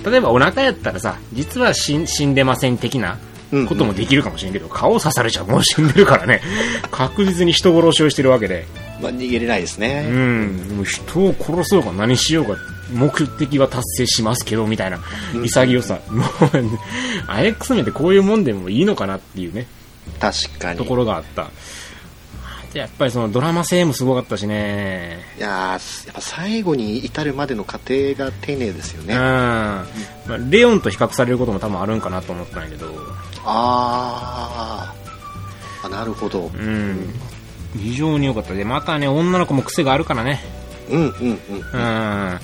Speaker 1: ら例えばお腹やったらさ実は死ん死んでません的なこともできるかもしれんけど、顔刺されちゃうもう死んでるからね。<laughs> 確実に人殺しをしてるわけで、
Speaker 2: まあ、逃げれないです
Speaker 1: う
Speaker 2: ね、
Speaker 1: ん、でも人を殺そうか何しようか目的は達成しますけどみたいな潔さ、<laughs> もうアレックスメンってこういうもんでもいいのかなっていうね
Speaker 2: 確かに。
Speaker 1: ところがあった。でやっぱりそのドラマ性もすごかったしね。
Speaker 2: いやーやっぱ最後に至るまでの過程が丁寧ですよ
Speaker 1: うん、
Speaker 2: ね、
Speaker 1: まあ、レオンと比較されることも多分あるんかなと思ったんやけど。
Speaker 2: あー。あなるほど、
Speaker 1: うん。非常に良かった。でまたね女の子も癖があるからね
Speaker 2: うんうんうん
Speaker 1: うん。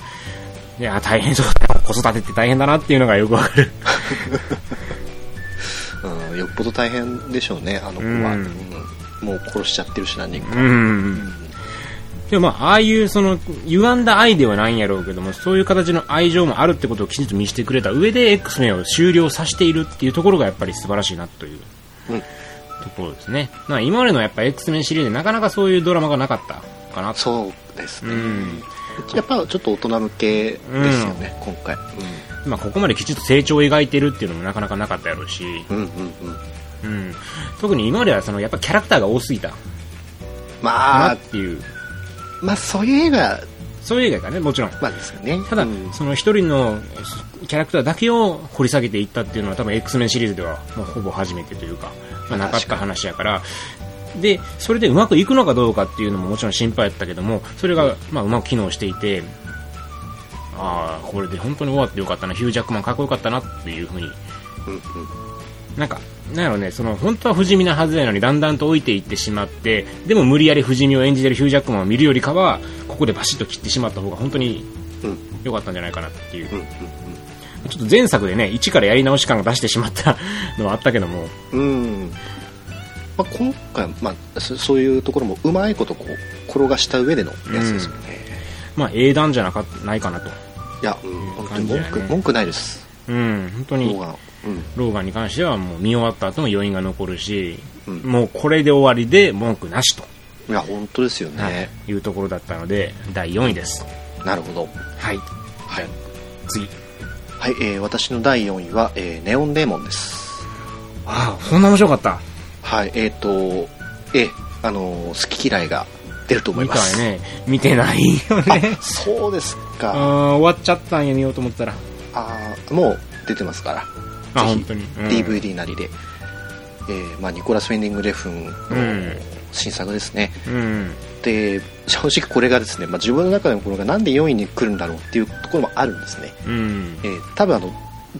Speaker 1: いや大変そうだよ子育てって大変だなっていうのがよくわかる。
Speaker 2: うん、よっぽど大変でしょうねあの子は、
Speaker 1: うん。
Speaker 2: うん。もう殺しちゃってるし何人か、
Speaker 1: うん。でもまあああいうその歪んだ愛ではないんやろうけどもそういう形の愛情もあるってことをきちんと見せてくれた上で X メンを終了させているっていうところがやっぱり素晴らしいなという。
Speaker 2: うん。
Speaker 1: ところですね、まあ、今までのやっぱ X メンシリーズでなかなかそういうドラマがなかったかなと。
Speaker 2: そうですね、
Speaker 1: うん。
Speaker 2: やっぱちょっと大人向けですよね、今回、
Speaker 1: まあ、ここまできちっと成長を描いてるっていうのもなかなかなかったやろうし、
Speaker 2: うん、うんうん。うん。
Speaker 1: うん、特に今まではそのやっぱキャラクターが多すぎた。か
Speaker 2: ま
Speaker 1: な
Speaker 2: あ
Speaker 1: っていう、
Speaker 2: まあそういう映画
Speaker 1: そういう映画がねもちろん。
Speaker 2: まあですよね。
Speaker 1: ただ、
Speaker 2: うん。
Speaker 1: その一人のキャラクターだけを掘り下げていったっていうのは多分 X メンシリーズではもうほぼ初めてというか、まあ、なかった話やからでそれでうまくいくのかどうかっていうのももちろん心配やったけどもそれが、まあ、うまく機能していてああこれで本当に終わってよかったなヒュージャックマンかっこよかったなっていうふうに。なんか、なんやろね、その、本当は不死身なはずやのに、だんだんと置いていってしまって、でも無理やり不死身を演じてるヒュージャックマンを見るよりかは、ここでバシッと切ってしまった方が本当に
Speaker 2: うん
Speaker 1: 良かったんじゃないかなっていう。ちょっと前作でね、一からやり直し感が出してしまったのはあったけども、
Speaker 2: うん。まあ、今回、まあ、そそういうところもうまいことこう転がした上でのやつですよね、
Speaker 1: まあ、英断じゃなかないかなと。
Speaker 2: いや、うん、本当に文句,、文句ないです。
Speaker 1: うん、本当に。
Speaker 2: ロー、ガンうん。
Speaker 1: ローガンに関してはもう見終わった後も余韻が残るし、
Speaker 2: うん。
Speaker 1: もうこれで終わりで文句なしと、
Speaker 2: いや本当ですよね、
Speaker 1: はい、いうところだったので、第4位です。
Speaker 2: なるほど。
Speaker 1: はい。
Speaker 2: はい、
Speaker 1: 次。
Speaker 2: はいえー私の第4位は、えーネオンデーモンです。
Speaker 1: ああ、そんな面白かった。
Speaker 2: はいえっ、とえーあのー好き嫌いが出ると思い
Speaker 1: 見
Speaker 2: ます
Speaker 1: ね。見てないよね。
Speaker 2: そうです
Speaker 1: あ
Speaker 2: か
Speaker 1: ー終わっちゃったんや、見ようと思ったら。
Speaker 2: あーもう出てますから
Speaker 1: あ、
Speaker 2: ぜひ
Speaker 1: 本当に。うん
Speaker 2: DVD なりで、えーまあ、ニコラス・ウェンディング・レフンの
Speaker 1: うん
Speaker 2: 新作ですね、
Speaker 1: うん。
Speaker 2: で正直これがですね、まあ、自分の中でもこれがなんで4位に来るんだろうっていうところもあるんですね、
Speaker 1: うん。
Speaker 2: えー多分あの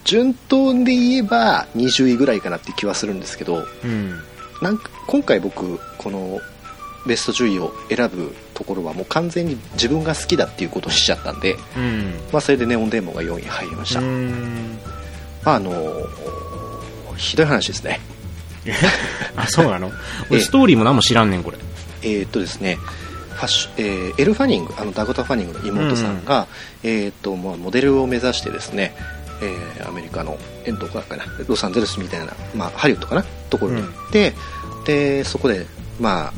Speaker 2: 順当で言えば20位ぐらいかなって気はするんですけど
Speaker 1: うん。
Speaker 2: なんか今回僕このベスト10位を選ぶところはもう完全に自分が好きだっていうことをしちゃったんで、
Speaker 1: うん。
Speaker 2: まあ、それでネオンデーモンが4位に入りました、
Speaker 1: うん。
Speaker 2: まああのひどい話ですね
Speaker 1: あ、そうなの？<laughs>
Speaker 2: え
Speaker 1: 俺ストーリーも何も知らんねん、これ。
Speaker 2: えーっとですねファッショえーエル・ファニングあのダコタ・ファニングの妹さんが、えーっとまあ、モデルを目指してですね、えーアメリカのえどこだっけなロサンゼルスみたいな、まあ、ハリウッドかなところに行って、でそこでま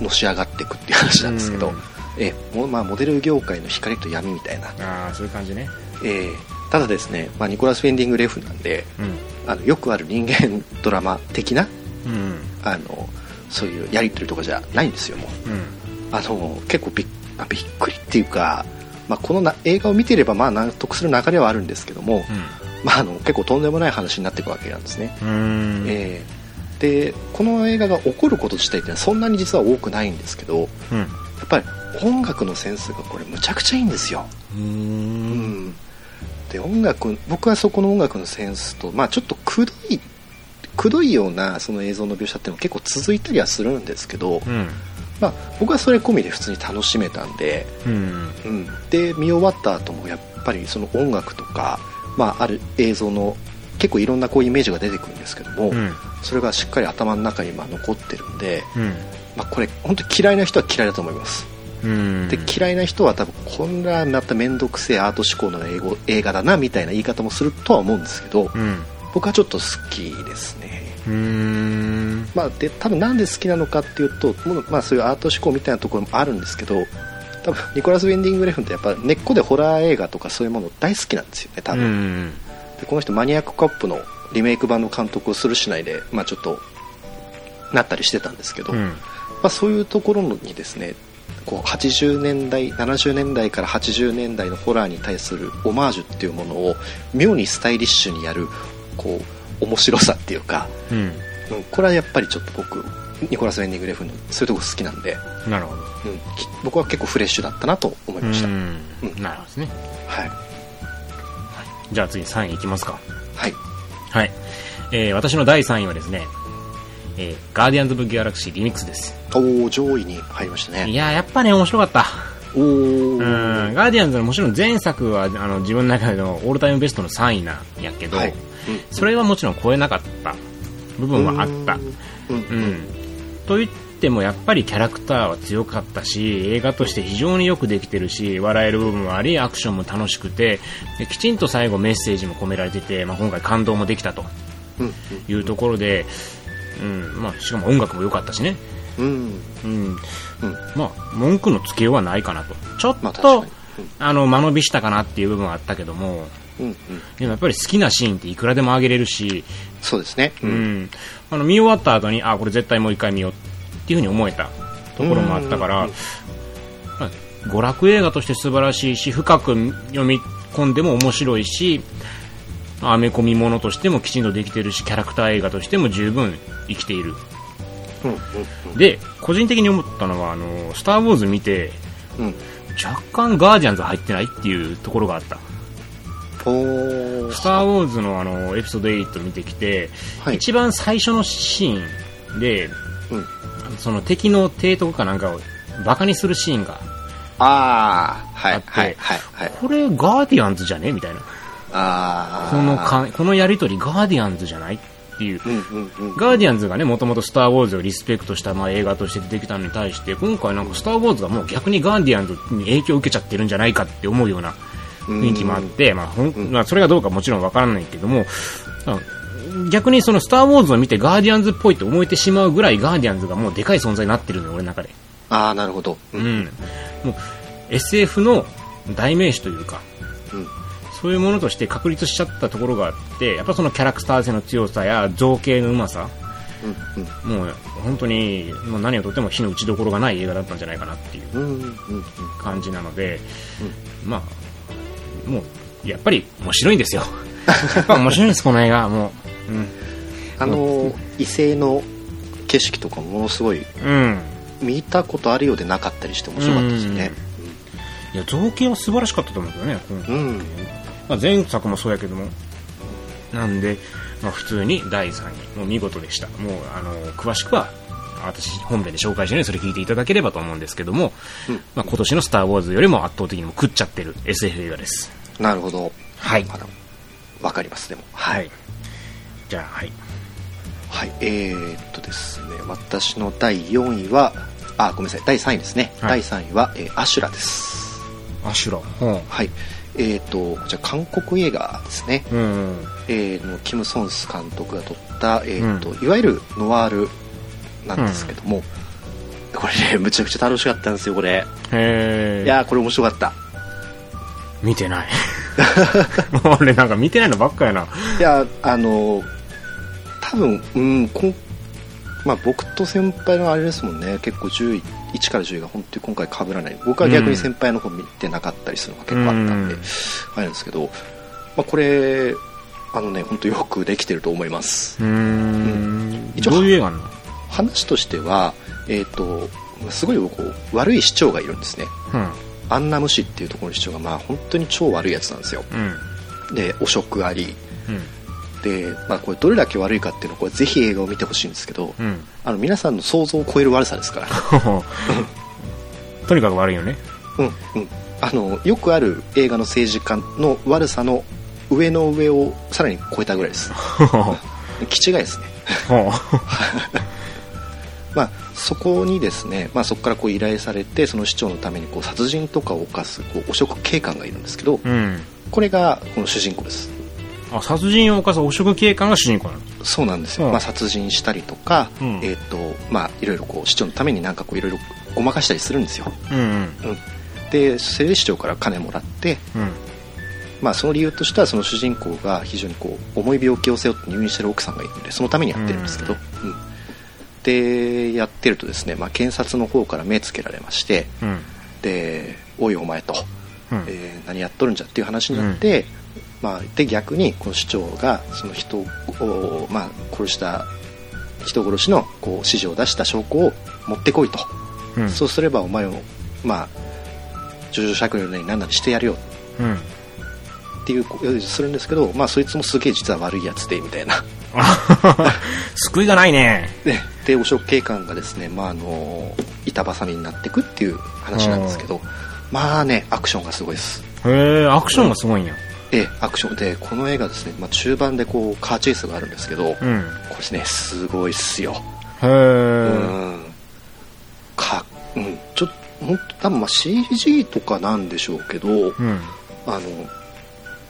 Speaker 2: あのし上がっていくっていう話なんですけど、
Speaker 1: うん
Speaker 2: えまあ、モデル業界の光と闇みたいな、
Speaker 1: ああ、そういう感じね。
Speaker 2: えーただですね、まあ、ニコラス・フェンディング・レフなんで
Speaker 1: うん。
Speaker 2: あのよくある人間ドラマ的な
Speaker 1: うん。
Speaker 2: あのそういうやり取りとかじゃないんですよもう
Speaker 1: うん。
Speaker 2: あの結構びっ,、まあ、びっくりっていうか、まあ、このな映画を見ていればまあ納得する流れはあるんですけども、まあ、あの結構とんでもない話になっていくわけなんですね、
Speaker 1: うん。うん。
Speaker 2: えーでこの映画が起こること自体っていうのはそんなに実は多くないんですけど
Speaker 1: うん。
Speaker 2: やっぱり音楽のセンスがこれむちゃくちゃいいんですよ、
Speaker 1: う。
Speaker 2: うんん、で音楽僕はそこの音楽のセンスと、まあ、ちょっとくどいくどいようなその映像の描写っていうのも結構続いたりはするんですけど、
Speaker 1: うん。
Speaker 2: まあ、僕はそれ込みで普通に楽しめたんで、
Speaker 1: うん。
Speaker 2: うん、で見終わった後もやっぱりその音楽とか、まあ、ある映像の結構いろんなこうイメージが出てくるんですけども、
Speaker 1: うん。
Speaker 2: それがしっかり頭の中にまあ残ってるんで、
Speaker 1: うん。
Speaker 2: まあ、これ本当に嫌いな人は嫌いだと思います、
Speaker 1: うん。
Speaker 2: で嫌いな人は多分こんなまた面倒くせえアート思考の英語映画だなみたいな言い方もするとは思うんですけど
Speaker 1: うん。
Speaker 2: 僕はちょっと好きですね
Speaker 1: うん。
Speaker 2: まあ、で多分なんで好きなのかっていうとまあ、そういうアート思考みたいなところもあるんですけど多分ニコラス・ウェンディング・レフンってやっぱ根っこでホラー映画とかそういうもの大好きなんですよね多
Speaker 1: う
Speaker 2: 分、
Speaker 1: ん。
Speaker 2: でこの人マニアックカップのリメイク版の監督をするしないで、まあ、ちょっとなったりしてたんですけど、ま
Speaker 1: うん。
Speaker 2: あ、そういうところにですねこう80年代70年代から80年代のホラーに対するオマージュっていうものを妙にスタイリッシュにやるこう面白さっていうか、
Speaker 1: うん。
Speaker 2: うん、これはやっぱりちょっと僕ニコラス・ウェンディング・レフンのそういうとこ好きなんで、
Speaker 1: なるほど。
Speaker 2: うん、き僕は結構フレッシュだったなと思いました、
Speaker 1: うん。
Speaker 2: うん。
Speaker 1: なるほどですね。
Speaker 2: はい。
Speaker 1: じゃあ次3位いきますか。
Speaker 2: はい。
Speaker 1: はい。えー、私の第3位はですね、えー、ガーディアンズ・オブ・ギャラクシーリミックスです。
Speaker 2: おお上位に入りましたね。
Speaker 1: いやー、やっぱね、面白かった。
Speaker 2: おお
Speaker 1: うん、ガーディアンズのもちろん前作はあの自分の中でのオールタイムベストの3位なんやけど、
Speaker 2: はい、
Speaker 1: それはもちろん超えなかった部分はあった。
Speaker 2: うん
Speaker 1: う、ん。と言ってもやっぱりキャラクターは強かったし、映画として非常によくできてるし、笑える部分もあり、アクションも楽しくて、できちんと最後メッセージも込められてて、まあ、今回感動もできたと
Speaker 2: うん
Speaker 1: いうところで、うん、まあ、しかも音楽も良かったしね。
Speaker 2: うんうん
Speaker 1: まあ、文句のつけようはないかなと。ちょっと、
Speaker 2: あ
Speaker 1: の、間延びしたかなっていう部分はあったけども、
Speaker 2: うんうん。
Speaker 1: でもやっぱり好きなシーンっていくらでもあげれるし、
Speaker 2: そうですね。
Speaker 1: う、ん、あの見終わった後に、あ、これ絶対もう一回見ようっていうふうに思えたところもあったから、
Speaker 2: うん
Speaker 1: まあ娯楽映画として素晴らしいし、深く読み込んでも面白いし、アメコミものとしてもきちんとできてるし、キャラクター映画としても十分生きている。
Speaker 2: うんうん
Speaker 1: で、個人的に思ったのは、あの、スター・ウォーズ見て、
Speaker 2: うん。うん
Speaker 1: 若干ガーディアンズ入ってないっていうところがあった。スター・ウォーズのあのエピソード8見てきて、
Speaker 2: はい。
Speaker 1: 一番最初のシーンで、
Speaker 2: うん。
Speaker 1: その敵の提督かなんかをバカにするシーンが、
Speaker 2: あ
Speaker 1: って
Speaker 2: はいはいはい。
Speaker 1: これガーディアンズじゃね？みたいな。
Speaker 2: ああ
Speaker 1: このか、このやりとりガーディアンズじゃない？っていう。
Speaker 2: うんうんうん
Speaker 1: ガーディアンズがね、もともとスター・ウォーズをリスペクトした、まあ、映画として出てきたのに対して、今回なんかスター・ウォーズがもう逆にガーディアンズに影響を受けちゃってるんじゃないかって思うような雰囲気もあって、まあ、ほんまあ、それがどうかもちろんわからないけども、あ逆にそのスター・ウォーズを見てガーディアンズっぽいと思えてしまうぐらいガーディアンズがもうでかい存在になってるのよ、俺の中で。
Speaker 2: ああなるほど。う
Speaker 1: うん。ん。もう、SF の代名詞というか、
Speaker 2: うん。
Speaker 1: そういうものとして確立しちゃったところがあって、やっぱそのキャラクター性の強さや造形のうまさ、
Speaker 2: うん
Speaker 1: もう本当にもう何をとっても火の打ちどころがない映画だったんじゃないかなっていう
Speaker 2: うんうんうん。うん
Speaker 1: 感じなので、まあ、もう、やっぱり面白いんですよ。<laughs> やっぱ面白いんです、この映画。もう。
Speaker 2: あの異性の景色とかもものすごい
Speaker 1: うん。うん。
Speaker 2: 見たことあるようでなかったりして面白かったですね
Speaker 1: いや、造形は素晴らしかったと思うんですよね。
Speaker 2: うん
Speaker 1: まあ、前作もそうやけども。なんで、まあ、普通に第3位。もう見事でした。もう、あの、詳しくは、私、本編で紹介してね、それ聞いていただければと思うんですけども、
Speaker 2: うん
Speaker 1: まあ、今年のスター・ウォーズよりも圧倒的にも食っちゃってる SF 映画です。
Speaker 2: なるほど
Speaker 1: はい。
Speaker 2: わかりますでも
Speaker 1: はい。じゃあ、はい。
Speaker 2: はいえー、っとですね私の第4位はあごめんなさい第3位ですね、
Speaker 1: はい
Speaker 2: 第3位は、えーアシュラです
Speaker 1: アシュラ。うん。
Speaker 2: はいえー、っとこちら韓国映画ですね、
Speaker 1: うん。
Speaker 2: えーのキム・ソンス監督が撮った、えーといわゆるノワールなんですけども、これねむちゃくちゃ楽しかったんですよこれ
Speaker 1: へえ。
Speaker 2: いやーこれ面白かった
Speaker 1: 見てない。俺なんか見てないのばっかやな。
Speaker 2: いやあの多分うんこんまあ僕と先輩のあれですもんね結構10位1から10位が本当に今回被らない僕は逆に先輩の方見てなかったりするのが結構あったんで、
Speaker 1: うん
Speaker 2: あれなんですけど、まあ、これあのね本当よくできてると思います
Speaker 1: うーん。
Speaker 2: 一応
Speaker 1: どういう映画なの？
Speaker 2: 話としてはえっ、とすごいこう悪い市長がいるんですね
Speaker 1: うん。
Speaker 2: アンナム市っていうところの市長がまあ本当に超悪いやつなんですよ
Speaker 1: うん。
Speaker 2: で汚職あり
Speaker 1: うん。
Speaker 2: で、まあ、これどれだけ悪いかっていうのをこれぜひ映画を見てほしいんですけど、
Speaker 1: うん。
Speaker 2: あの皆さんの想像を超える悪さですから <laughs>
Speaker 1: とにかく悪いよね。
Speaker 2: うんうんあのよくある映画の政治家の悪さの上の上をさらに超えたぐらいです <laughs> 気違いですね
Speaker 1: ほ <laughs>
Speaker 2: まあそこにですね、まあ、そこからこう依頼されてその市長のためにこう殺人とかを犯すこう汚職警官がいるんですけど
Speaker 1: う。うん。
Speaker 2: これがこの主人公です
Speaker 1: あ、殺人を犯す汚職警官が主人公なの？
Speaker 2: そうなんですよ、
Speaker 1: うん
Speaker 2: まあ、殺人したりとか、
Speaker 1: うん
Speaker 2: えっ、とまあいろいろこう市長のためになんかこういろいろごまかしたりするんですよ、
Speaker 1: うんうん。
Speaker 2: うん、でそれで市長から金もらって
Speaker 1: うん。
Speaker 2: まあ、その理由としてはその主人公が非常にこう重い病気を背負って入院してる奥さんがいるのでそのためにやってるんですけど、うんでやってるとですね、まあ、検察の方から目つけられまして
Speaker 1: うん。
Speaker 2: で「おいお前と」
Speaker 1: うん。
Speaker 2: えー何やっとるんじゃっていう話になって、まあ、で逆にこの市長がその人を、まあ、殺した人殺しのこう指示を出した証拠を持ってこいと、
Speaker 1: うん。
Speaker 2: そうすればお前を、まあ、情状酌量なり何なりしてやるよ
Speaker 1: うん。
Speaker 2: っていうするんですけど、まあ、そいつもすげえ実は悪いやつでみたいな
Speaker 1: あ <laughs> 救いがないね。
Speaker 2: でで汚職警官がですね、まあ、あの板挟みになっていくっていう話なんですけどまあねアクションがすごいです
Speaker 1: へえ、アクションがすごいんや。
Speaker 2: えアクションでこの映画ですね、まあ、中盤でこうカーチェイスがあるんですけど、
Speaker 1: うん。
Speaker 2: これですねすごいっすよ
Speaker 1: へえ。
Speaker 2: うんかうんちょっと本当多分まあ CG とかなんでしょうけど、
Speaker 1: うん。
Speaker 2: あの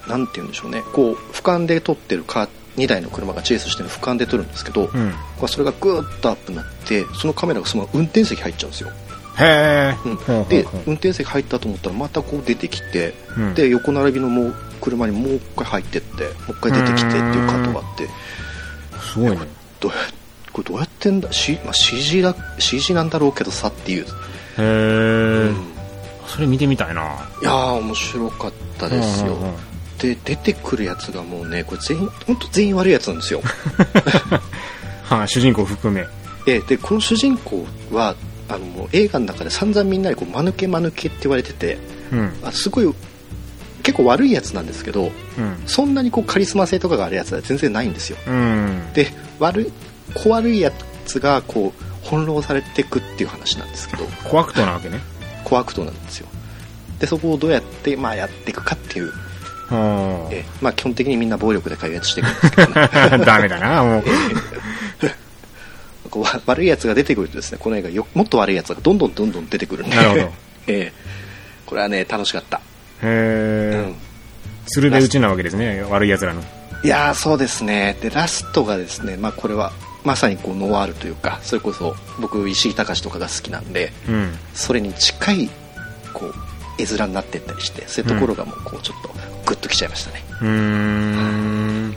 Speaker 2: なんて言うんでしょうねこう俯瞰で撮ってるカー2台の車がチェイスしてるの俯瞰で撮るんですけど、
Speaker 1: うん。
Speaker 2: まあそれがグーッとアップになってそのカメラがそのまま運転席入っちゃうんですよ、
Speaker 1: へえ。
Speaker 2: うん。で運転席入ったと思ったらまたこう出てきて、
Speaker 1: うん。
Speaker 2: で横並びのもう車にもう一回入ってってもう一回出てきてっていうカットがあって。
Speaker 1: すごいね。
Speaker 2: どうやこれどうやってんだ、C まあ、CG, だ CG なんだろうけどさっていう、
Speaker 1: へえ。
Speaker 2: うん。
Speaker 1: それ見てみたいな。
Speaker 2: いやー面白かったですよ、
Speaker 1: うんうんうん
Speaker 2: で出てくるやつがもうねこれ全員本当全員悪いやつなんですよ <laughs>
Speaker 1: はい、主人公含め。
Speaker 2: えでこの主人公はあのもう映画の中で散々みんなにこう間抜け間抜けって言われてて
Speaker 1: うん。
Speaker 2: あすごい結構悪いやつなんですけど
Speaker 1: うん。
Speaker 2: そんなにこうカリスマ性とかがあるやつは全然ないんですよ
Speaker 1: うん。
Speaker 2: で悪い小悪いやつがこう翻弄されていくっていう話なんですけど
Speaker 1: コアクトなわけね。
Speaker 2: 小悪党なんですよでそこをどうやって、まあ、やっていくかっていう、
Speaker 1: は
Speaker 2: えまあ、基本的にみんな暴力で解決していくんですけど、ね
Speaker 1: あ。ダメだな、もう。<laughs>
Speaker 2: こうわ悪いやつが出てくるとですねこの映画よもっと悪いやつがどんどんどんどん出てくるんで
Speaker 1: なるほど <laughs>
Speaker 2: ええこれはね楽しかった、
Speaker 1: へえ。
Speaker 2: うん
Speaker 1: 鶴で打ちなわけですね、悪い奴らの。
Speaker 2: いやーそうですねでラストがですね、まあ、これはまさにこうノワールというかそれこそ僕石井隆とかが好きなんで
Speaker 1: うん。
Speaker 2: それに近いこう絵面になっていったりしてそういうところがもうこうちょっとグッときちゃいましたね、
Speaker 1: うーん。なる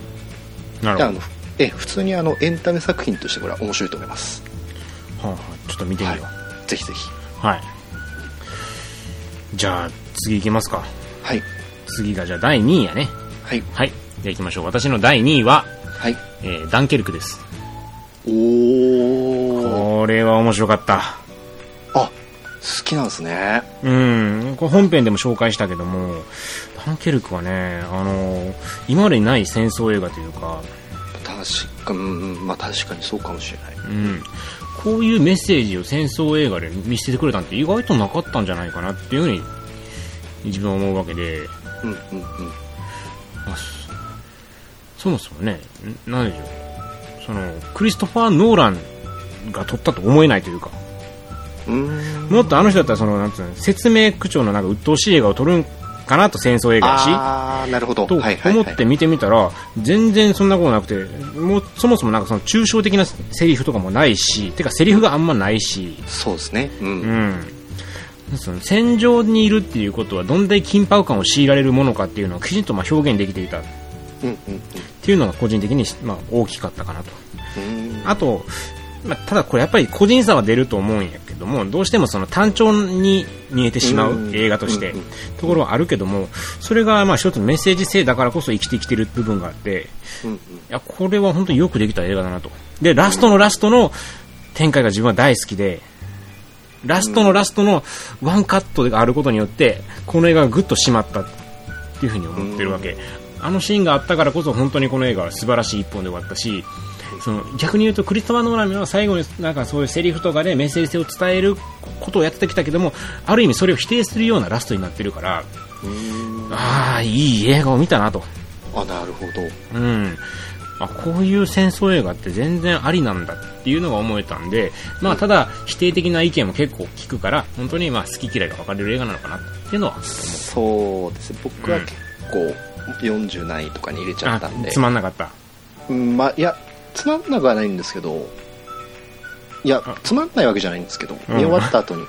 Speaker 1: ほど。
Speaker 2: であのえ普通にあのエンタメ作品としてこれは面白いと思います
Speaker 1: はあはあちょっと見てみよ
Speaker 2: ぜひぜひ
Speaker 1: う。はい。じゃあ、次行きますか。
Speaker 2: はい
Speaker 1: 次が、じゃあ第2位やね。
Speaker 2: はい
Speaker 1: はい。じゃあ行きましょう。私の第2位は、
Speaker 2: はい
Speaker 1: えーダンケルクです。
Speaker 2: おお
Speaker 1: これは面白かった。
Speaker 2: あ好きなんですね
Speaker 1: うん。これ本編でも紹介したけども、ダンケルクはね、あの、今までにない戦争映画というか、
Speaker 2: 確かまあ確かにそうかもしれない。
Speaker 1: うん。こういうメッセージを戦争映画で見せてくれたんって意外となかったんじゃないかなっていうふうに自分は思うわけで、
Speaker 2: うんうんうん。
Speaker 1: まあそそもそもね、んなんでしょう。そのクリストファー・ノーランが撮ったと思えないというか。もっとあの人だったらそのなんつうの説明口調のなんか鬱陶しい映画を撮るんかなと戦争映画やし
Speaker 2: ああなるほど。
Speaker 1: と思って見てみたら、全然そんなことなくて、もうそもそもなんかその抽象的なセリフとかもないし、てかセリフがあんまないし、
Speaker 2: そうですね。うん、
Speaker 1: うん。その戦場にいるっていうことはどんだけ緊迫感を強いられるものかっていうのをきちんとまあ表現できていた。っ
Speaker 2: うんうん。
Speaker 1: ていうのが個人的にまあ大きかったかなと。
Speaker 2: うん。
Speaker 1: あと、まあ、ただこれやっぱり個人差は出ると思うんや。けども、どうしてもその単調に見えてしまう映画としてところはあるけども、それがまあ一つのメッセージ性だからこそ生きてきてる部分があって、いや、これは本当によくできた映画だなと。で、ラストのラストの展開が自分は大好きで、ラストのラストのワンカットがあることによって、この映画がぐっと締まったっていうふうに思ってるわけ。あのシーンがあったからこそ本当にこの映画は素晴らしい一本で終わったし、その逆に言うとクリストファー・ノーランは最後になんかそういうセリフとかでメッセージ性を伝えることをやってきたけども、ある意味それを否定するようなラストになってるから、
Speaker 2: うん
Speaker 1: ああ、いい映画を見たなと。
Speaker 2: あなるほど。
Speaker 1: うん。あこういう戦争映画って全然ありなんだっていうのが思えたんで、まあ、ただ否定的な意見も結構聞くから本当にまあ好き嫌いが分かれる映画なのかなっていうのは
Speaker 2: そうです。ね僕は結構40何位とかに入れちゃったんで、
Speaker 1: あつまんなかった。
Speaker 2: うんまあいやつまんなくはないんですけどいや
Speaker 1: あ。
Speaker 2: つまんないわけじゃないんですけど
Speaker 1: うん。
Speaker 2: 見終わった後に、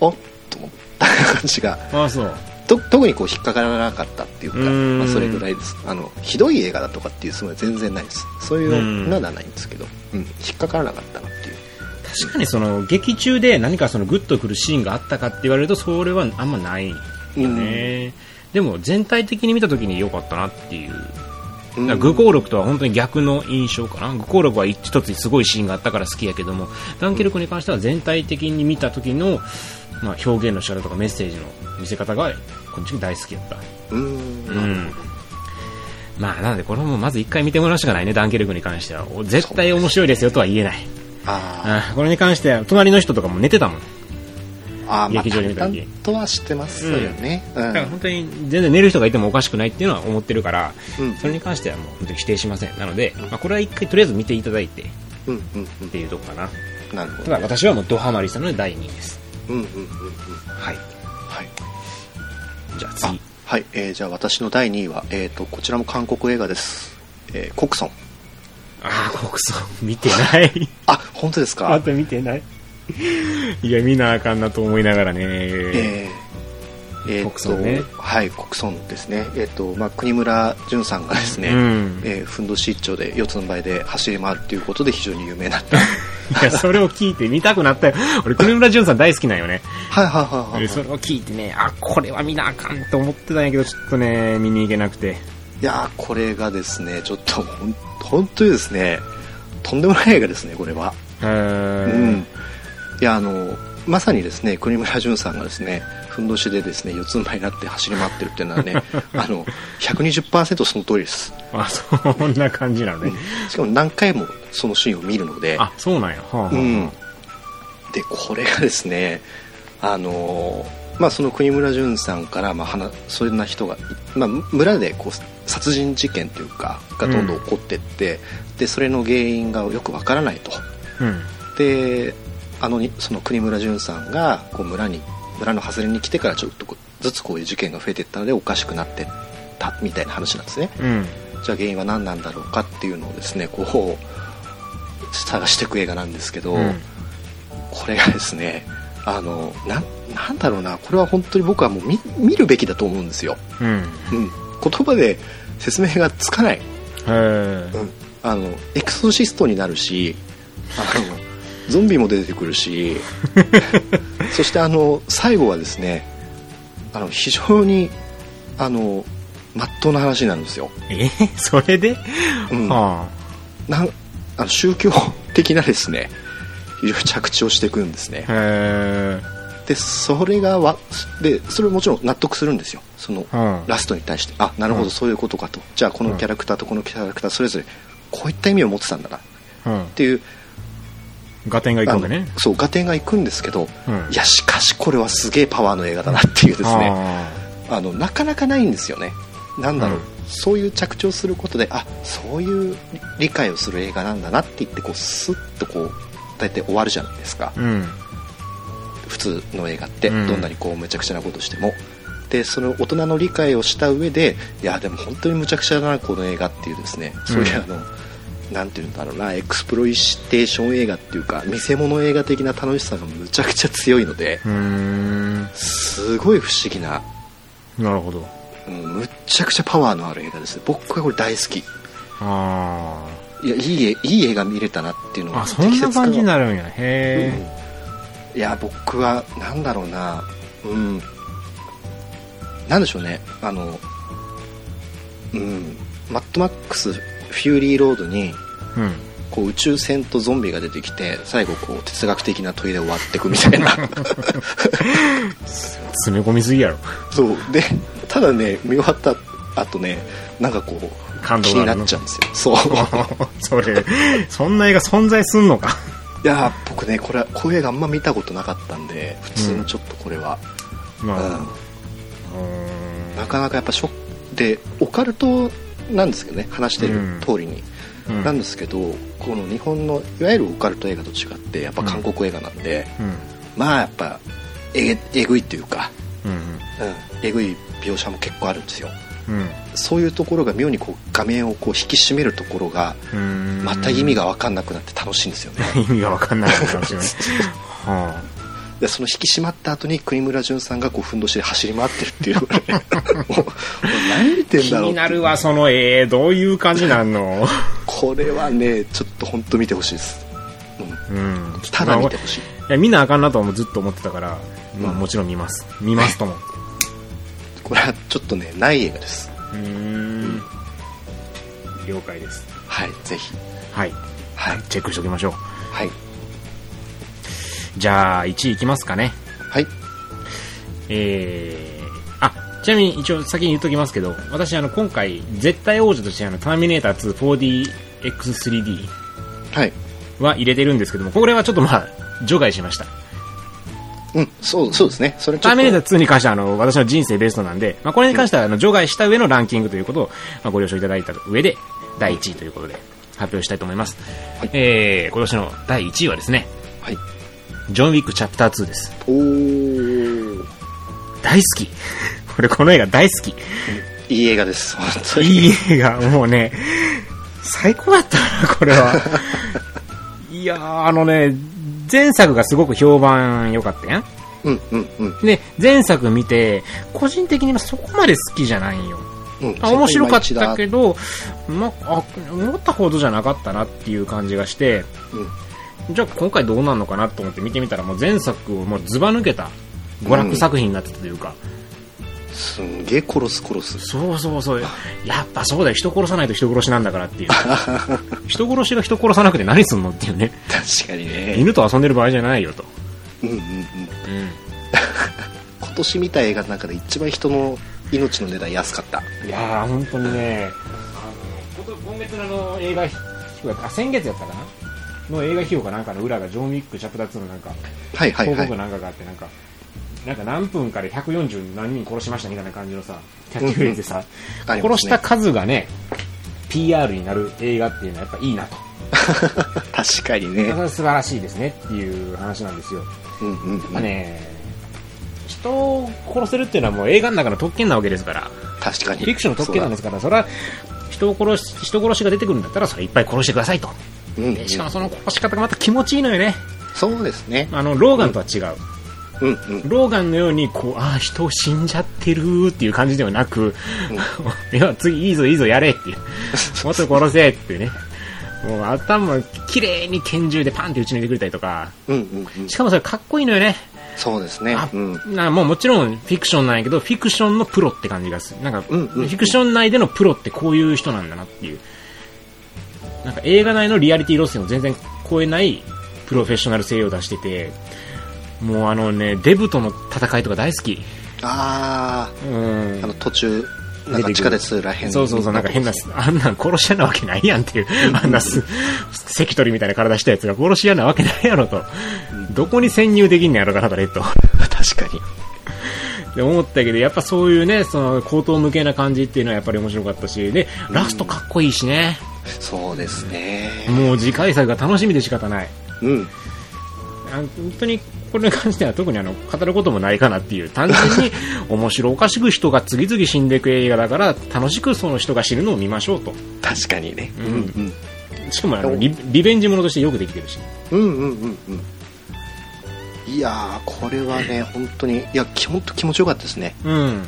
Speaker 2: おっと思った感じが
Speaker 1: ああそう。
Speaker 2: と特にこう引っかからなかったっていうかまあ、それぐらいです。あのひどい映画だとかっていうつもりは全然ないです。そういうのはないんですけど、うん、引っかからなかったなっていう。
Speaker 1: 確かにその劇中で何かそのグッとくるシーンがあったかって言われるとそれはあんまないよね、でも全体的に見た時に良かったなっていう愚行録とは本当に逆の印象かな。愚行録は一つすごいシーンがあったから好きやけども、ダンケルクに関しては全体的に見た時の、まあ、表現の仕方とかメッセージの見せ方が、こっちに大好きやった。
Speaker 2: うん
Speaker 1: うん。まあ、なのでこれはもうまず一回見てもらうしかないね、ダンケルクに関しては。お絶対面白いですよとは言えない。
Speaker 2: あ
Speaker 1: あこれに関しては、隣の人とかも寝てたもん。
Speaker 2: ーあ
Speaker 1: 劇場に見た時。
Speaker 2: 淡々とはしてますよね、うん。
Speaker 1: だから本当に全然寝る人がいてもおかしくないっていうのは思ってるから、
Speaker 2: うん。
Speaker 1: それに関してはもう本当に否定しません。なので、まあ、これは一回とりあえず見ていただいてっ
Speaker 2: うんうんうん。
Speaker 1: ていうとこかな。
Speaker 2: なるほど。
Speaker 1: ただ私はもうドハマりしたので第2位です。
Speaker 2: うんうんうんうん。
Speaker 1: はい。
Speaker 2: はい。
Speaker 1: じゃあ
Speaker 2: あ
Speaker 1: 次。
Speaker 2: はい、えーじゃあ私の第2位は、えー、とこちらも韓国映画です、えーコクソン。
Speaker 1: ああ、国葬見てない。<laughs>
Speaker 2: あ本当です
Speaker 1: あ
Speaker 2: か
Speaker 1: と見てない。いや、見なあかんなと思いながらね。
Speaker 2: えーえー
Speaker 1: 国村ね
Speaker 2: はい国村ですねえっ、とまあ国村淳さんがですね、
Speaker 1: うん
Speaker 2: えーふんどし一丁で四つん這いで走り回るっていうことで非常に有名になった <laughs>
Speaker 1: いや、それを聞いて見たくなったよ。俺、国村淳さん大好きなんよね。
Speaker 2: はいはいはいはい
Speaker 1: それを聞いてね、あ、これは見なあかんと思ってたんやけど、ちょっとね、見に行けなくて。
Speaker 2: いやーこれがですねちょっとほん本当にですねとんでもない映画ですねこれは
Speaker 1: う。
Speaker 2: うんやあのまさにですね国村淳さんがですねふんどしでですね四つん這いになって走り回ってるっていうのはね <laughs> あの120%その通りです。
Speaker 1: あ、そんな感じなのね。
Speaker 2: しかも何回もそのシーンを見るので。
Speaker 1: あ、そうなんや。はあはあ
Speaker 2: うん。でこれがですねあのまあその国村淳さんからまあ話そんな人が、まあ、村でこう殺人事件というかがどんどん起こってって、でそれの原因がよくわからないと。
Speaker 1: うん。
Speaker 2: であのにその国村淳さんがこう村に村の外れに来てからちょっとずつこういう事件が増えていったのでおかしくなってったみたいな話なんですね。
Speaker 1: うん。
Speaker 2: じゃあ原因は何なんだろうかっていうのをですねこう探していく映画なんですけど、
Speaker 1: うん。
Speaker 2: これがですねあのなんなんだろうなこれは本当に僕はもう見見るべきだと思うんですよ、
Speaker 1: うん。
Speaker 2: うん、言葉で説明がつかない、うん、あのエクソシストになるしあのゾンビも出てくるし。<laughs> そしてあの最後はですねあの非常にあのまっとうな話になるんですよ、
Speaker 1: え？<laughs> それで？
Speaker 2: うん。
Speaker 1: は
Speaker 2: なんあの宗教的なですね非常に着地をしていくんですね。でそれがわでそれもちろん納得するんですよ。その
Speaker 1: え。うん。
Speaker 2: ラストに対して。あなるほ
Speaker 1: うん。
Speaker 2: どそういうことかと、じゃあこのキャラクターとこのキャラクターそれぞれこういった意味を持ってたんだな。っ
Speaker 1: うん。
Speaker 2: ていう
Speaker 1: ガテンが行くんだ
Speaker 2: あ
Speaker 1: ね
Speaker 2: の。そう合点がいくんですけど、
Speaker 1: うん。
Speaker 2: いやしかしこれはすげえパワーの映画だなっていうですね。
Speaker 1: あ
Speaker 2: あのなかなかないんですよね。なんだろう、
Speaker 1: うん。
Speaker 2: そういう着地をすることであそういう理解をする映画なんだなって言ってこうスッとこう大体終わるじゃないですか、
Speaker 1: うん。
Speaker 2: 普通の映画って
Speaker 1: うん。
Speaker 2: どんなにこうむちゃくちゃなことしても、でその大人の理解をした上でいやでも本当にむちゃくちゃだなこの映画っていうですね、そういうあのなんていうんだろうなエクスプロイテーション映画っていうか見せ物映画的な楽しさがむちゃくちゃ強いので
Speaker 1: うーん。
Speaker 2: すごい不思議な、
Speaker 1: なるほど。
Speaker 2: うん、むっちゃくちゃパワーのある映画です。僕はこれ大好き。
Speaker 1: あ
Speaker 2: いやいいえいい映画見れたなっていうの
Speaker 1: あ。
Speaker 2: が
Speaker 1: あ、そんな感じになるんや。へ
Speaker 2: うん。いや僕はなんだろうな。うん。なんでしょうね。あのうん。マッドマックスフューリーロードに
Speaker 1: え。うん。
Speaker 2: こう宇宙船とゾンビが出てきて最後こう哲学的な問いで終わっていくみたいな。<laughs>
Speaker 1: 詰め込みすぎやろ。
Speaker 2: そう。でただね見終わった後ねなんかこう気にな
Speaker 1: 感動があるの。
Speaker 2: っちゃうんですよ。そう。<laughs>
Speaker 1: それ、そんな映画存在すんのか。
Speaker 2: いや僕ねこれこういう映画あんま見たことなかったんで普通にちょっとこれは、
Speaker 1: まあ、
Speaker 2: うん。
Speaker 1: うーん。
Speaker 2: なかなかやっぱショックでオカルトなんですけどね話してる通りに、
Speaker 1: うん
Speaker 2: なんですけどこの日本のいわゆるオカルト映画と違ってやっぱ韓国映画なんで、
Speaker 1: うん。
Speaker 2: まあやっぱええぐいっていうか、
Speaker 1: うん。
Speaker 2: うん、えぐい描写も結構あるんですよ
Speaker 1: うん。
Speaker 2: そういうところが妙にこう画面をこう引き締めるところが
Speaker 1: うん。
Speaker 2: また意味が分かんなくなって楽しいんですよね <laughs>
Speaker 1: 意味が分かんないかもしれない。は <laughs>
Speaker 2: でその引き締まった後に国村淳さんがこうふんどしで走り回ってるっていうもう何見て
Speaker 1: あ、
Speaker 2: んだろう
Speaker 1: 気になるわ、その絵、どういう感じなんの？
Speaker 2: これはねちょっと本当見てほしいです、うん
Speaker 1: うん。
Speaker 2: ただ見てほしい
Speaker 1: いや、見なあかんなとずっと思ってたから、まあ
Speaker 2: うん
Speaker 1: もちろん見ます。見ますとも。
Speaker 2: これはちょっとねない映画です
Speaker 1: うーん。了解です。
Speaker 2: はいぜひ
Speaker 1: はい。
Speaker 2: はい
Speaker 1: チェックしておきましょう。
Speaker 2: はい
Speaker 1: じゃあ、1位いきますかね。
Speaker 2: はい
Speaker 1: えー、あ、ちなみに一応先に言っときますけど、私あの今回絶対王者としてあのターミネーター 2-4DX3D
Speaker 2: はい
Speaker 1: は入れてるんですけども、これはちょっとまあ、除外しました。
Speaker 2: うんそうそうですねそれ
Speaker 1: ターミネーター2に関してはあの私の人生ベストなんで、まあ、これに関してはあの除外した上のランキングということを、まあ、ご了承いただいた上で第1位ということで発表したいと思います。
Speaker 2: はい
Speaker 1: えー、今年の第1位はですね、
Speaker 2: はい
Speaker 1: ジョン・ウィックチャプター2です。
Speaker 2: おー
Speaker 1: 大好き。<laughs> これこの映画大好き。
Speaker 2: いい映画です本当に
Speaker 1: いい映画、もうね、最高だったな、これは。<laughs> いやー、あのね、前作がすごく評判良かったやん。
Speaker 2: うんうんうん
Speaker 1: で、前作見て、個人的にはそこまで好きじゃないんよ。
Speaker 2: うん
Speaker 1: あ面白かったけ
Speaker 2: ど、
Speaker 1: ど、まあ、思ったほどじゃなかったなっていう感じがして、
Speaker 2: うん
Speaker 1: じゃあ今回どうなるのかなと思って見てみたら、もう前作をもうずば抜けた娯楽作品になってたというか、
Speaker 2: すんげえ殺す殺す
Speaker 1: そうそうそう。やっぱそうだよ。人殺さないと人殺しなんだからっていう。<laughs> 人殺しが人殺さなくて何すんのっていうね。
Speaker 2: 確かにね
Speaker 1: 犬と遊んでる場合じゃないよと。
Speaker 2: うんうんうん
Speaker 1: うん。
Speaker 2: 今年見た映画の中で一番人の命の値段安かった
Speaker 1: いやー、本当にね、あの、今月のあの映画先月やったかなの映画費用かなんかの裏がジョン・ウィック・チャプター2のなんか、
Speaker 2: はいはいはい。
Speaker 1: 広告なんかがあって、なんか、なんか何分かで140何人殺しましたみたいな感じのさ、キャッチフレーズでさ、
Speaker 2: ありますね。
Speaker 1: 殺した数がね、PR になる映画っていうのはやっぱいいなと。<laughs>
Speaker 2: 確かにね。
Speaker 1: 素晴らしいですねっていう話なんですよ。
Speaker 2: うんうんうん。
Speaker 1: まあね、人を殺せるっていうのはもう映画の中の特権なわけですから、
Speaker 2: 確かに。
Speaker 1: フィクションの特権なんですから、それは人を殺し、人殺しが出てくるんだったら、それいっぱい殺してくださいと。
Speaker 2: うんうん
Speaker 1: でしかもその殺し方がまた気持ちいいのよね。
Speaker 2: そうですね
Speaker 1: あの、ローガンとは違う。
Speaker 2: うんうん
Speaker 1: ローガンのように、こう、ああ、人死んじゃってるっていう感じではなく、<laughs> いや、次いいぞいいぞやれっていう。もっと殺せっていうね。もう頭、綺麗に拳銃でパンって撃ち抜いてくれたりとか、
Speaker 2: うんうんうん
Speaker 1: しかもそれかっこいいのよね。
Speaker 2: そうですね
Speaker 1: あ
Speaker 2: うん
Speaker 1: なもうもちろんフィクションなんやけど、フィクションのプロって感じがする。なんか、
Speaker 2: うんうん
Speaker 1: フィクション内でのプロってこういう人なんだなっていう。なんか映画内のリアリティ路線を全然超えないプロフェッショナル性を出してて、もうあのね、デブとの戦いとか大好き。
Speaker 2: あ
Speaker 1: うん
Speaker 2: ああの途中なんか地下鉄らへん
Speaker 1: そうそうそう、なんか変な、あんなん殺し屋なわけないやんっていう、あんなす、関取みたいな体したやつが殺し屋なわけないやろと。どこに潜入できんのやろ、だからレッド。っ
Speaker 2: 確かに
Speaker 1: って思ったけど、やっぱそういうね、その、口頭向けな感じっていうのはやっぱり面白かったし、で、ラストかっこいいしね。
Speaker 2: そうですね。
Speaker 1: もう次回作が楽しみで仕方ない。
Speaker 2: うん。
Speaker 1: あ本当にこれに関しては特にあの語ることもないかなっていう単純に面白おかしく人が次々死んでいく映画だから楽しくその人が死ぬのを見ましょうと。
Speaker 2: 確かにね。
Speaker 1: うん。
Speaker 2: うん
Speaker 1: しかもあのリリベンジものとしてよくできてるし。
Speaker 2: うんうんうんうん。いやーこれはね <laughs> 本当にいやき本当気持ちよかったですね。
Speaker 1: うん。
Speaker 2: うん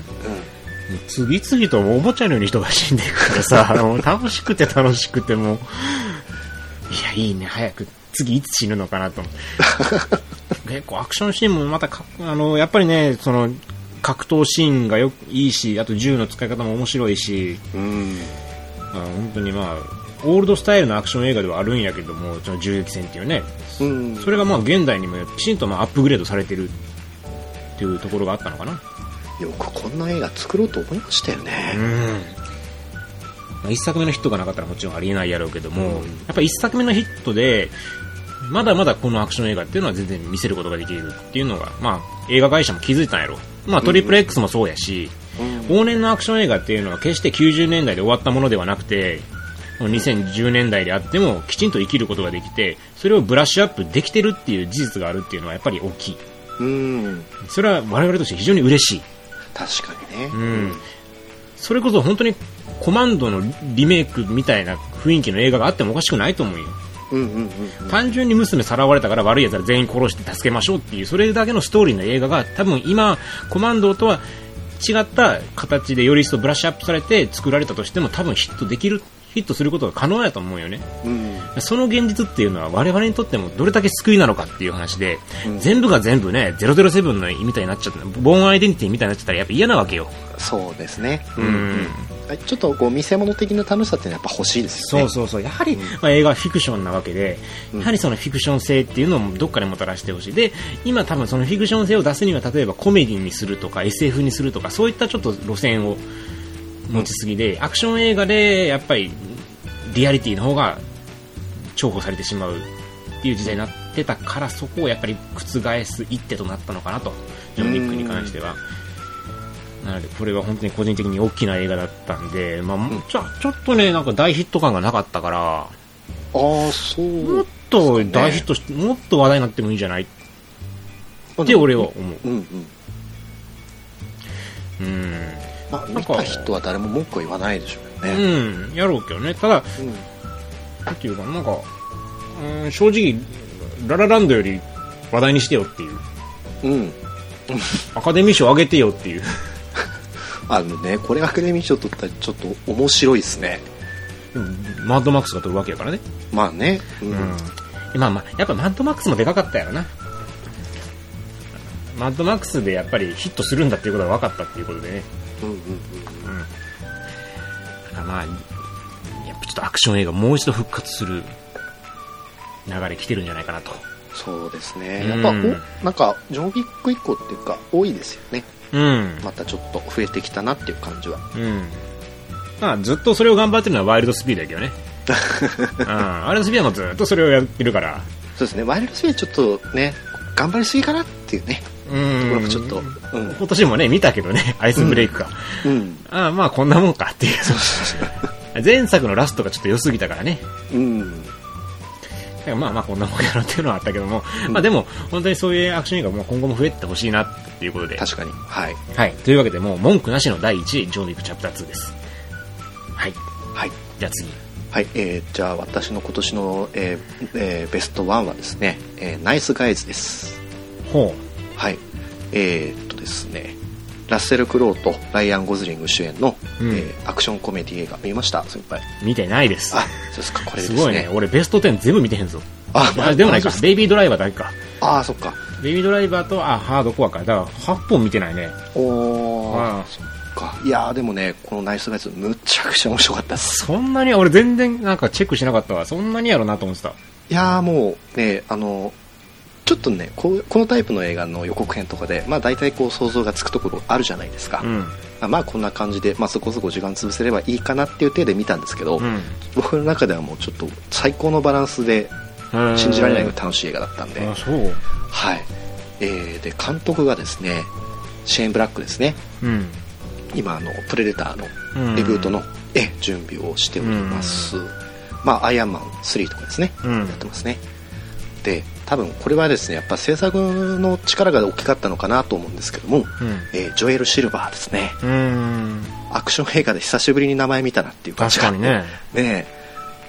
Speaker 1: 次々とおもちゃのように人が死んでいくからさ <laughs> もう楽しくて楽しくてもう。いやいいね早く次いつ死ぬのかなと。思って結構アクションシーンもまたかあのやっぱりねその格闘シーンがよいいしあと銃の使い方も面白いし。
Speaker 2: うん。
Speaker 1: まあ、本当にまあオールドスタイルのアクション映画ではあるんやけどもその銃撃戦っていうね。
Speaker 2: うん。
Speaker 1: それがまあ現代にもきちんとまあアップグレードされてるっていうところがあったのかな
Speaker 2: よくこんな映画作ろうと思いましたよ
Speaker 1: う
Speaker 2: ね
Speaker 1: ん、まあ、1作目のヒットがなかったらもちろんありえないやろうけども、
Speaker 2: うん。
Speaker 1: やっぱ1作目のヒットでまだまだこのアクション映画っていうのは全然見せることができるっていうのが、まあ、映画会社も気づいたんやろ、まあ、トリプル X もそうやし、
Speaker 2: うん。
Speaker 1: 往年のアクション映画っていうのは決して90年代で終わったものではなくてもう2010年代であってもきちんと生きることができてそれをブラッシュアップできてるっていう事実があるっていうのはやっぱり大きい。
Speaker 2: うん。
Speaker 1: それは我々として非常に嬉しい、
Speaker 2: 確かにね。
Speaker 1: うん、それこそ本当にコマンドのリメイクみたいな雰囲気の映画があってもおかしくないと思うよ。
Speaker 2: うんうんうん
Speaker 1: 単純に娘さらわれたから悪い奴ら全員殺して助けましょうっていうそれだけのストーリーの映画が多分今コマンドとは違った形でより一層ブラッシュアップされて作られたとしても多分ヒットできるヒットすることが可能やと思うよね。
Speaker 2: うん。
Speaker 1: その現実っていうのは我々にとってもどれだけ救いなのかっていう話で、
Speaker 2: うん。
Speaker 1: 全部が全部ね007のみたいになっちゃったボーンアイデンティティみたいになっちゃったらやっぱ嫌なわけよ。
Speaker 2: そうですね。
Speaker 1: うん。
Speaker 2: はいちょっとこう見せ物的な楽しさっていうのはやっぱ欲しいですよね。
Speaker 1: そうそうそう。やはり、まあ、映画はフィクションなわけで、
Speaker 2: うん。
Speaker 1: やはりそのフィクション性っていうのもどっかでもたらしてほしい。で今多分そのフィクション性を出すには例えばコメディにするとか SF にするとかそういったちょっと路線を持ちすぎで、アクション映画でやっぱりリアリティの方が重宝されてしまうっていう時代になってたからそこをやっぱり覆す一手となったのかなとジョン・ウィックに関しては。なのでこれは本当に個人的に大きな映画だったんで、まあ、ちょちょっとねなんか大ヒット感がなかったから
Speaker 2: ああそ
Speaker 1: もっ
Speaker 2: う
Speaker 1: と大ヒットして、もっと話題になってもいいんじゃない？って俺は思う。
Speaker 2: うんうん
Speaker 1: うん。
Speaker 2: まあ
Speaker 1: なんか
Speaker 2: 見た人は誰も文句は言わないでしょうね
Speaker 1: うん、やろうけどね。ただ、なんていうかな、なんか、うん、正直、ララランドより話題にしてよっていう。
Speaker 2: うん、うん、
Speaker 1: アカデミー賞あげてよっていう。<laughs>
Speaker 2: あのねこれアカデミー賞取ったらちょっと面白いですね
Speaker 1: マッドマックスが取るわけやからね。
Speaker 2: まあねうん、
Speaker 1: うん。まあまあ、やっぱマッドマックスもでかかったやろな。マッドマックスでやっぱりヒットするんだっていうことが分かったっていうことでね。
Speaker 2: うんうんうん
Speaker 1: だからまあ、やっぱちょっとアクション映画もう一度復活する流れ来てるんじゃないかなと。
Speaker 2: そうですね
Speaker 1: うん
Speaker 2: やっぱ、おなんかジョン・ック以降っていうか多いですよね
Speaker 1: うん。
Speaker 2: またちょっと増えてきたなっていう感じは
Speaker 1: うん。まあずっとそれを頑張ってるのはワイルドスピードやけどね。<laughs> うん。ワイルドスピードもずっとそれをやってるから。
Speaker 2: そうですねワイルドスピードちょっとね頑張りすぎかなっていうね
Speaker 1: うん。
Speaker 2: ところがちょっとうん
Speaker 1: 今年もね、見たけどね、アイスブレイクか。
Speaker 2: うん
Speaker 1: ああ、まあこんなもんかっていう。<laughs> 前作のラストがちょっと良すぎたからね。
Speaker 2: うん
Speaker 1: だからまあまあこんなもんやろっていうのはあったけども、まあでも本当にそういうアクション映画も今後も増えてほしいなっていうことで。
Speaker 2: 確かにはい
Speaker 1: はい。というわけでもう文句なしの第1位、ジョン・ウィックチャプター2です。はい。
Speaker 2: はい
Speaker 1: じゃあ次。
Speaker 2: はい、えー、じゃあ私の今年の、えーえーベストワンはですね、えーナイスガイズです
Speaker 1: ほ
Speaker 2: はいえー、っとですねラッセル・クロウとライアン・ゴズリング主演の、
Speaker 1: うん
Speaker 2: えーアクションコメディ映画見ました？先輩
Speaker 1: う。見てないです。
Speaker 2: あそうですかこれですすね
Speaker 1: ごいね。俺ベスト10全部見てへんぞ。
Speaker 2: あ
Speaker 1: あ、でもないかベイビードライバーだけか。
Speaker 2: ああそっか
Speaker 1: ベイビードライバーと、あ、ハードコアか。だから8本見てないね。
Speaker 2: おー
Speaker 1: ああ
Speaker 2: そっかいやーでもねこのナイスガイズむちゃくちゃ面白かった
Speaker 1: そんなに、俺全然なんかチェックしなかったわ。そんなにやろなと思ってた。
Speaker 2: いやーもうねあのちょっとねこうこのタイプの映画の予告編とかで、まあ、大体こう想像がつくところあるじゃないですか、
Speaker 1: うん。
Speaker 2: あまあこんな感じで、まあ、そこそこ時間潰せればいいかなっていう体で見たんですけど、
Speaker 1: うん。
Speaker 2: 僕の中ではもうちょっと最高のバランスで信じられないぐらい楽しい映画だったんで。はい。えーで監督がですねシェーン・ブラックですね。
Speaker 1: うん。
Speaker 2: 今あのプレデターの
Speaker 1: うん。
Speaker 2: リブートの、え準備をしております、まあアイアンマン3とかですね、
Speaker 1: うん。
Speaker 2: やってますね。で多分これはですねやっぱ制作の力が大きかったのかなと思うんですけども、
Speaker 1: うん。
Speaker 2: えージョエル・シルバーですね
Speaker 1: うん。
Speaker 2: アクション映画で久しぶりに名前見たなっていう感じが
Speaker 1: 確かにね。
Speaker 2: ねえ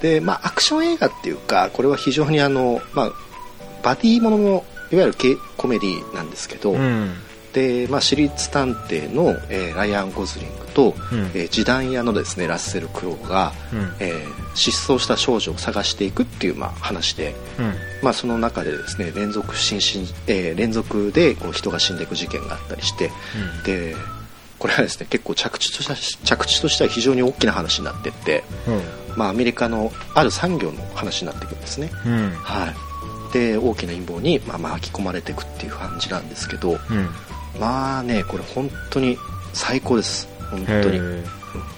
Speaker 2: でまあアクション映画っていうかこれは非常にあのまあバディもののいわゆるケコメディなんですけど、
Speaker 1: うん。
Speaker 2: で、まあ、私立探偵の、えーライアン・ゴズリングと、
Speaker 1: うん
Speaker 2: えー示談屋のですねラッセル・クロウが、
Speaker 1: うん。
Speaker 2: えー失踪した少女を探していくっていう、まあ、話で、
Speaker 1: うん。
Speaker 2: まあ、その中でですね連続心身、えー連続でこう人が死んでいく事件があったりしてでこれはですね結構着地とした着地としては非常に大きな話になってって、
Speaker 1: うん。
Speaker 2: まあ、アメリカのある産業の話になっていくんですね。
Speaker 1: うん。
Speaker 2: はい、で大きな陰謀に、まあ、巻き込まれていくっていう感じなんですけど、
Speaker 1: うん。
Speaker 2: まあねこれ本当に最高です本当に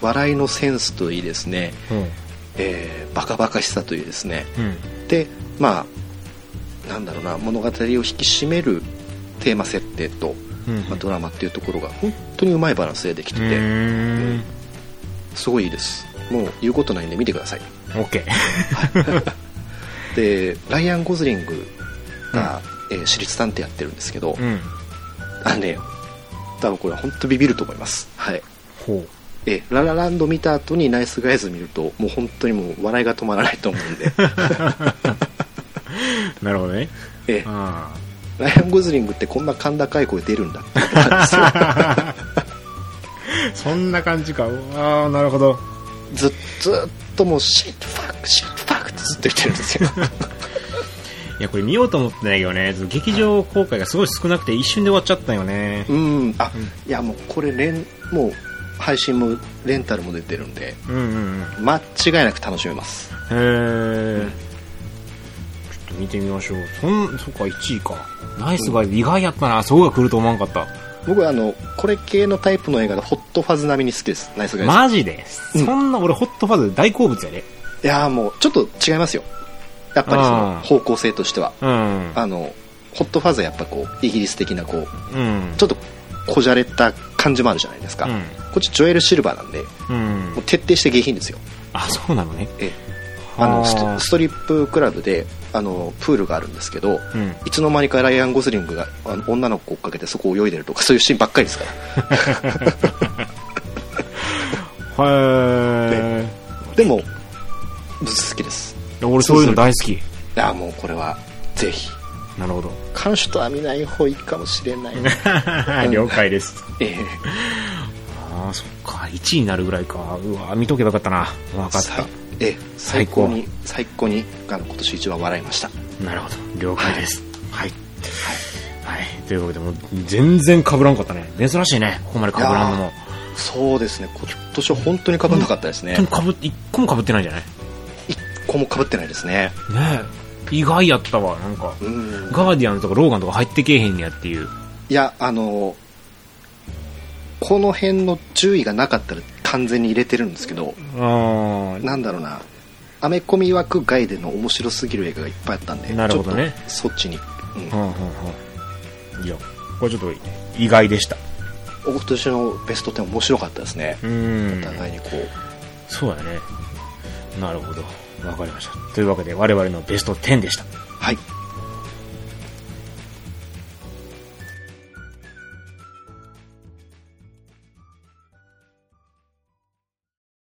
Speaker 2: 笑いのセンスといいですね、
Speaker 1: うん。
Speaker 2: えーバカバカしさといいですね
Speaker 1: うん。
Speaker 2: でまあなんだろうな物語を引き締めるテーマ設定と、
Speaker 1: うん。
Speaker 2: まあ、ドラマっていうところが本当にうまいバランスでできて
Speaker 1: う
Speaker 2: て。すごいいいですもう言うことないんで見てください
Speaker 1: オッケー。
Speaker 2: でライアン・ゴズリングが、えー私立探偵やってるんですけど、
Speaker 1: うん。
Speaker 2: あのね多分これは本当ビビると思いますはい
Speaker 1: ほ
Speaker 2: えララランド見た後にナイスガイズ見るともう本当にもう笑いが止まらないと思うんで
Speaker 1: う。<laughs> なるほどね。
Speaker 2: え
Speaker 1: あ
Speaker 2: ライアン・ゴズリングってこんな甲高い声出るんだってことなんですよ
Speaker 1: あ。<laughs> そんな感じか。ああ、なるほど。
Speaker 2: ずずっともう shit fuck shit fuck ってずっと言ってるんですよ <laughs>
Speaker 1: いや、これ見ようと思ってないけどね、劇場公開がすごい少なくて一瞬で終わっちゃったよね。
Speaker 2: うんあ、いやもうこれレンもう配信もレンタルも出てるんで
Speaker 1: うんうんうん。
Speaker 2: 間違いなく楽しめます
Speaker 1: へえ。ちょっと見てみましょう。そん、そっか、1位か。ナイスガイズ、意外やったな。そうが来ると思わんかった。
Speaker 2: 僕はあのこれ系のタイプの映画でホットファズ並みに好きですナイスガイズ、
Speaker 1: マジで、
Speaker 2: うん
Speaker 1: そんな俺ホットファズ大好物やで。
Speaker 2: いやーもうちょっと違いますよやっぱりその方向性としては
Speaker 1: うん。
Speaker 2: あのホットファズはやっぱこうイギリス的なこう
Speaker 1: うん。
Speaker 2: ちょっとこじゃれた感じもあるじゃないですか、
Speaker 1: うん
Speaker 2: こっちジョエル・シルバーなんで
Speaker 1: うん
Speaker 2: もう。徹底して下品ですよ
Speaker 1: あ、そうなのね？
Speaker 2: ええあのス
Speaker 1: はあ
Speaker 2: トストリップクラブであのプールがあるんですけど、
Speaker 1: うん。
Speaker 2: いつの間にかライアン・ゴズリングがあの女の子を追っかけてそこを泳いでるとかそういうシーンばっかりですから <laughs>
Speaker 1: へ
Speaker 2: でも好きです
Speaker 1: え。俺そういうの大好き。
Speaker 2: いやもうこれはぜひ
Speaker 1: なるほど。
Speaker 2: 監視とは見ない方がいいかもしれない <laughs>
Speaker 1: 了解です。
Speaker 2: ええ
Speaker 1: ああ、そっか。1位になるぐらいか。うわ、見とけばよかったな。わかっ
Speaker 2: さええ
Speaker 1: 最高
Speaker 2: 最高に最高にあの今年一番笑いました
Speaker 1: た。なるほど。了解です。はい。はい。というわけで、もう全然被らんかったね。珍しいね。ここまで被らんのも。
Speaker 2: そうですね今年は本当にかぶんなかったですね
Speaker 1: 本当に被っ、一個も被ってないんじゃない？
Speaker 2: 一個もかぶってないですね
Speaker 1: ねえ。意外やったわ。なんか、
Speaker 2: うん
Speaker 1: ガーディアンとかローガンとか入ってけえへんねやっていう。
Speaker 2: いやあのこの辺の注意がなかったら完全に入れてるんですけど
Speaker 1: ああ、
Speaker 2: なんだろうなアメコミ枠外での面白すぎる映画がいっぱいあったんで
Speaker 1: なるほどね
Speaker 2: そっちに、うん
Speaker 1: うんうんうん。いや、これちょっと意外でした。
Speaker 2: 今年のベスト10面白かったですね、
Speaker 1: うん
Speaker 2: お。互いにこう
Speaker 1: そうやね。なるほど。わかりました。というわけで、我々のベスト10でした。
Speaker 2: はい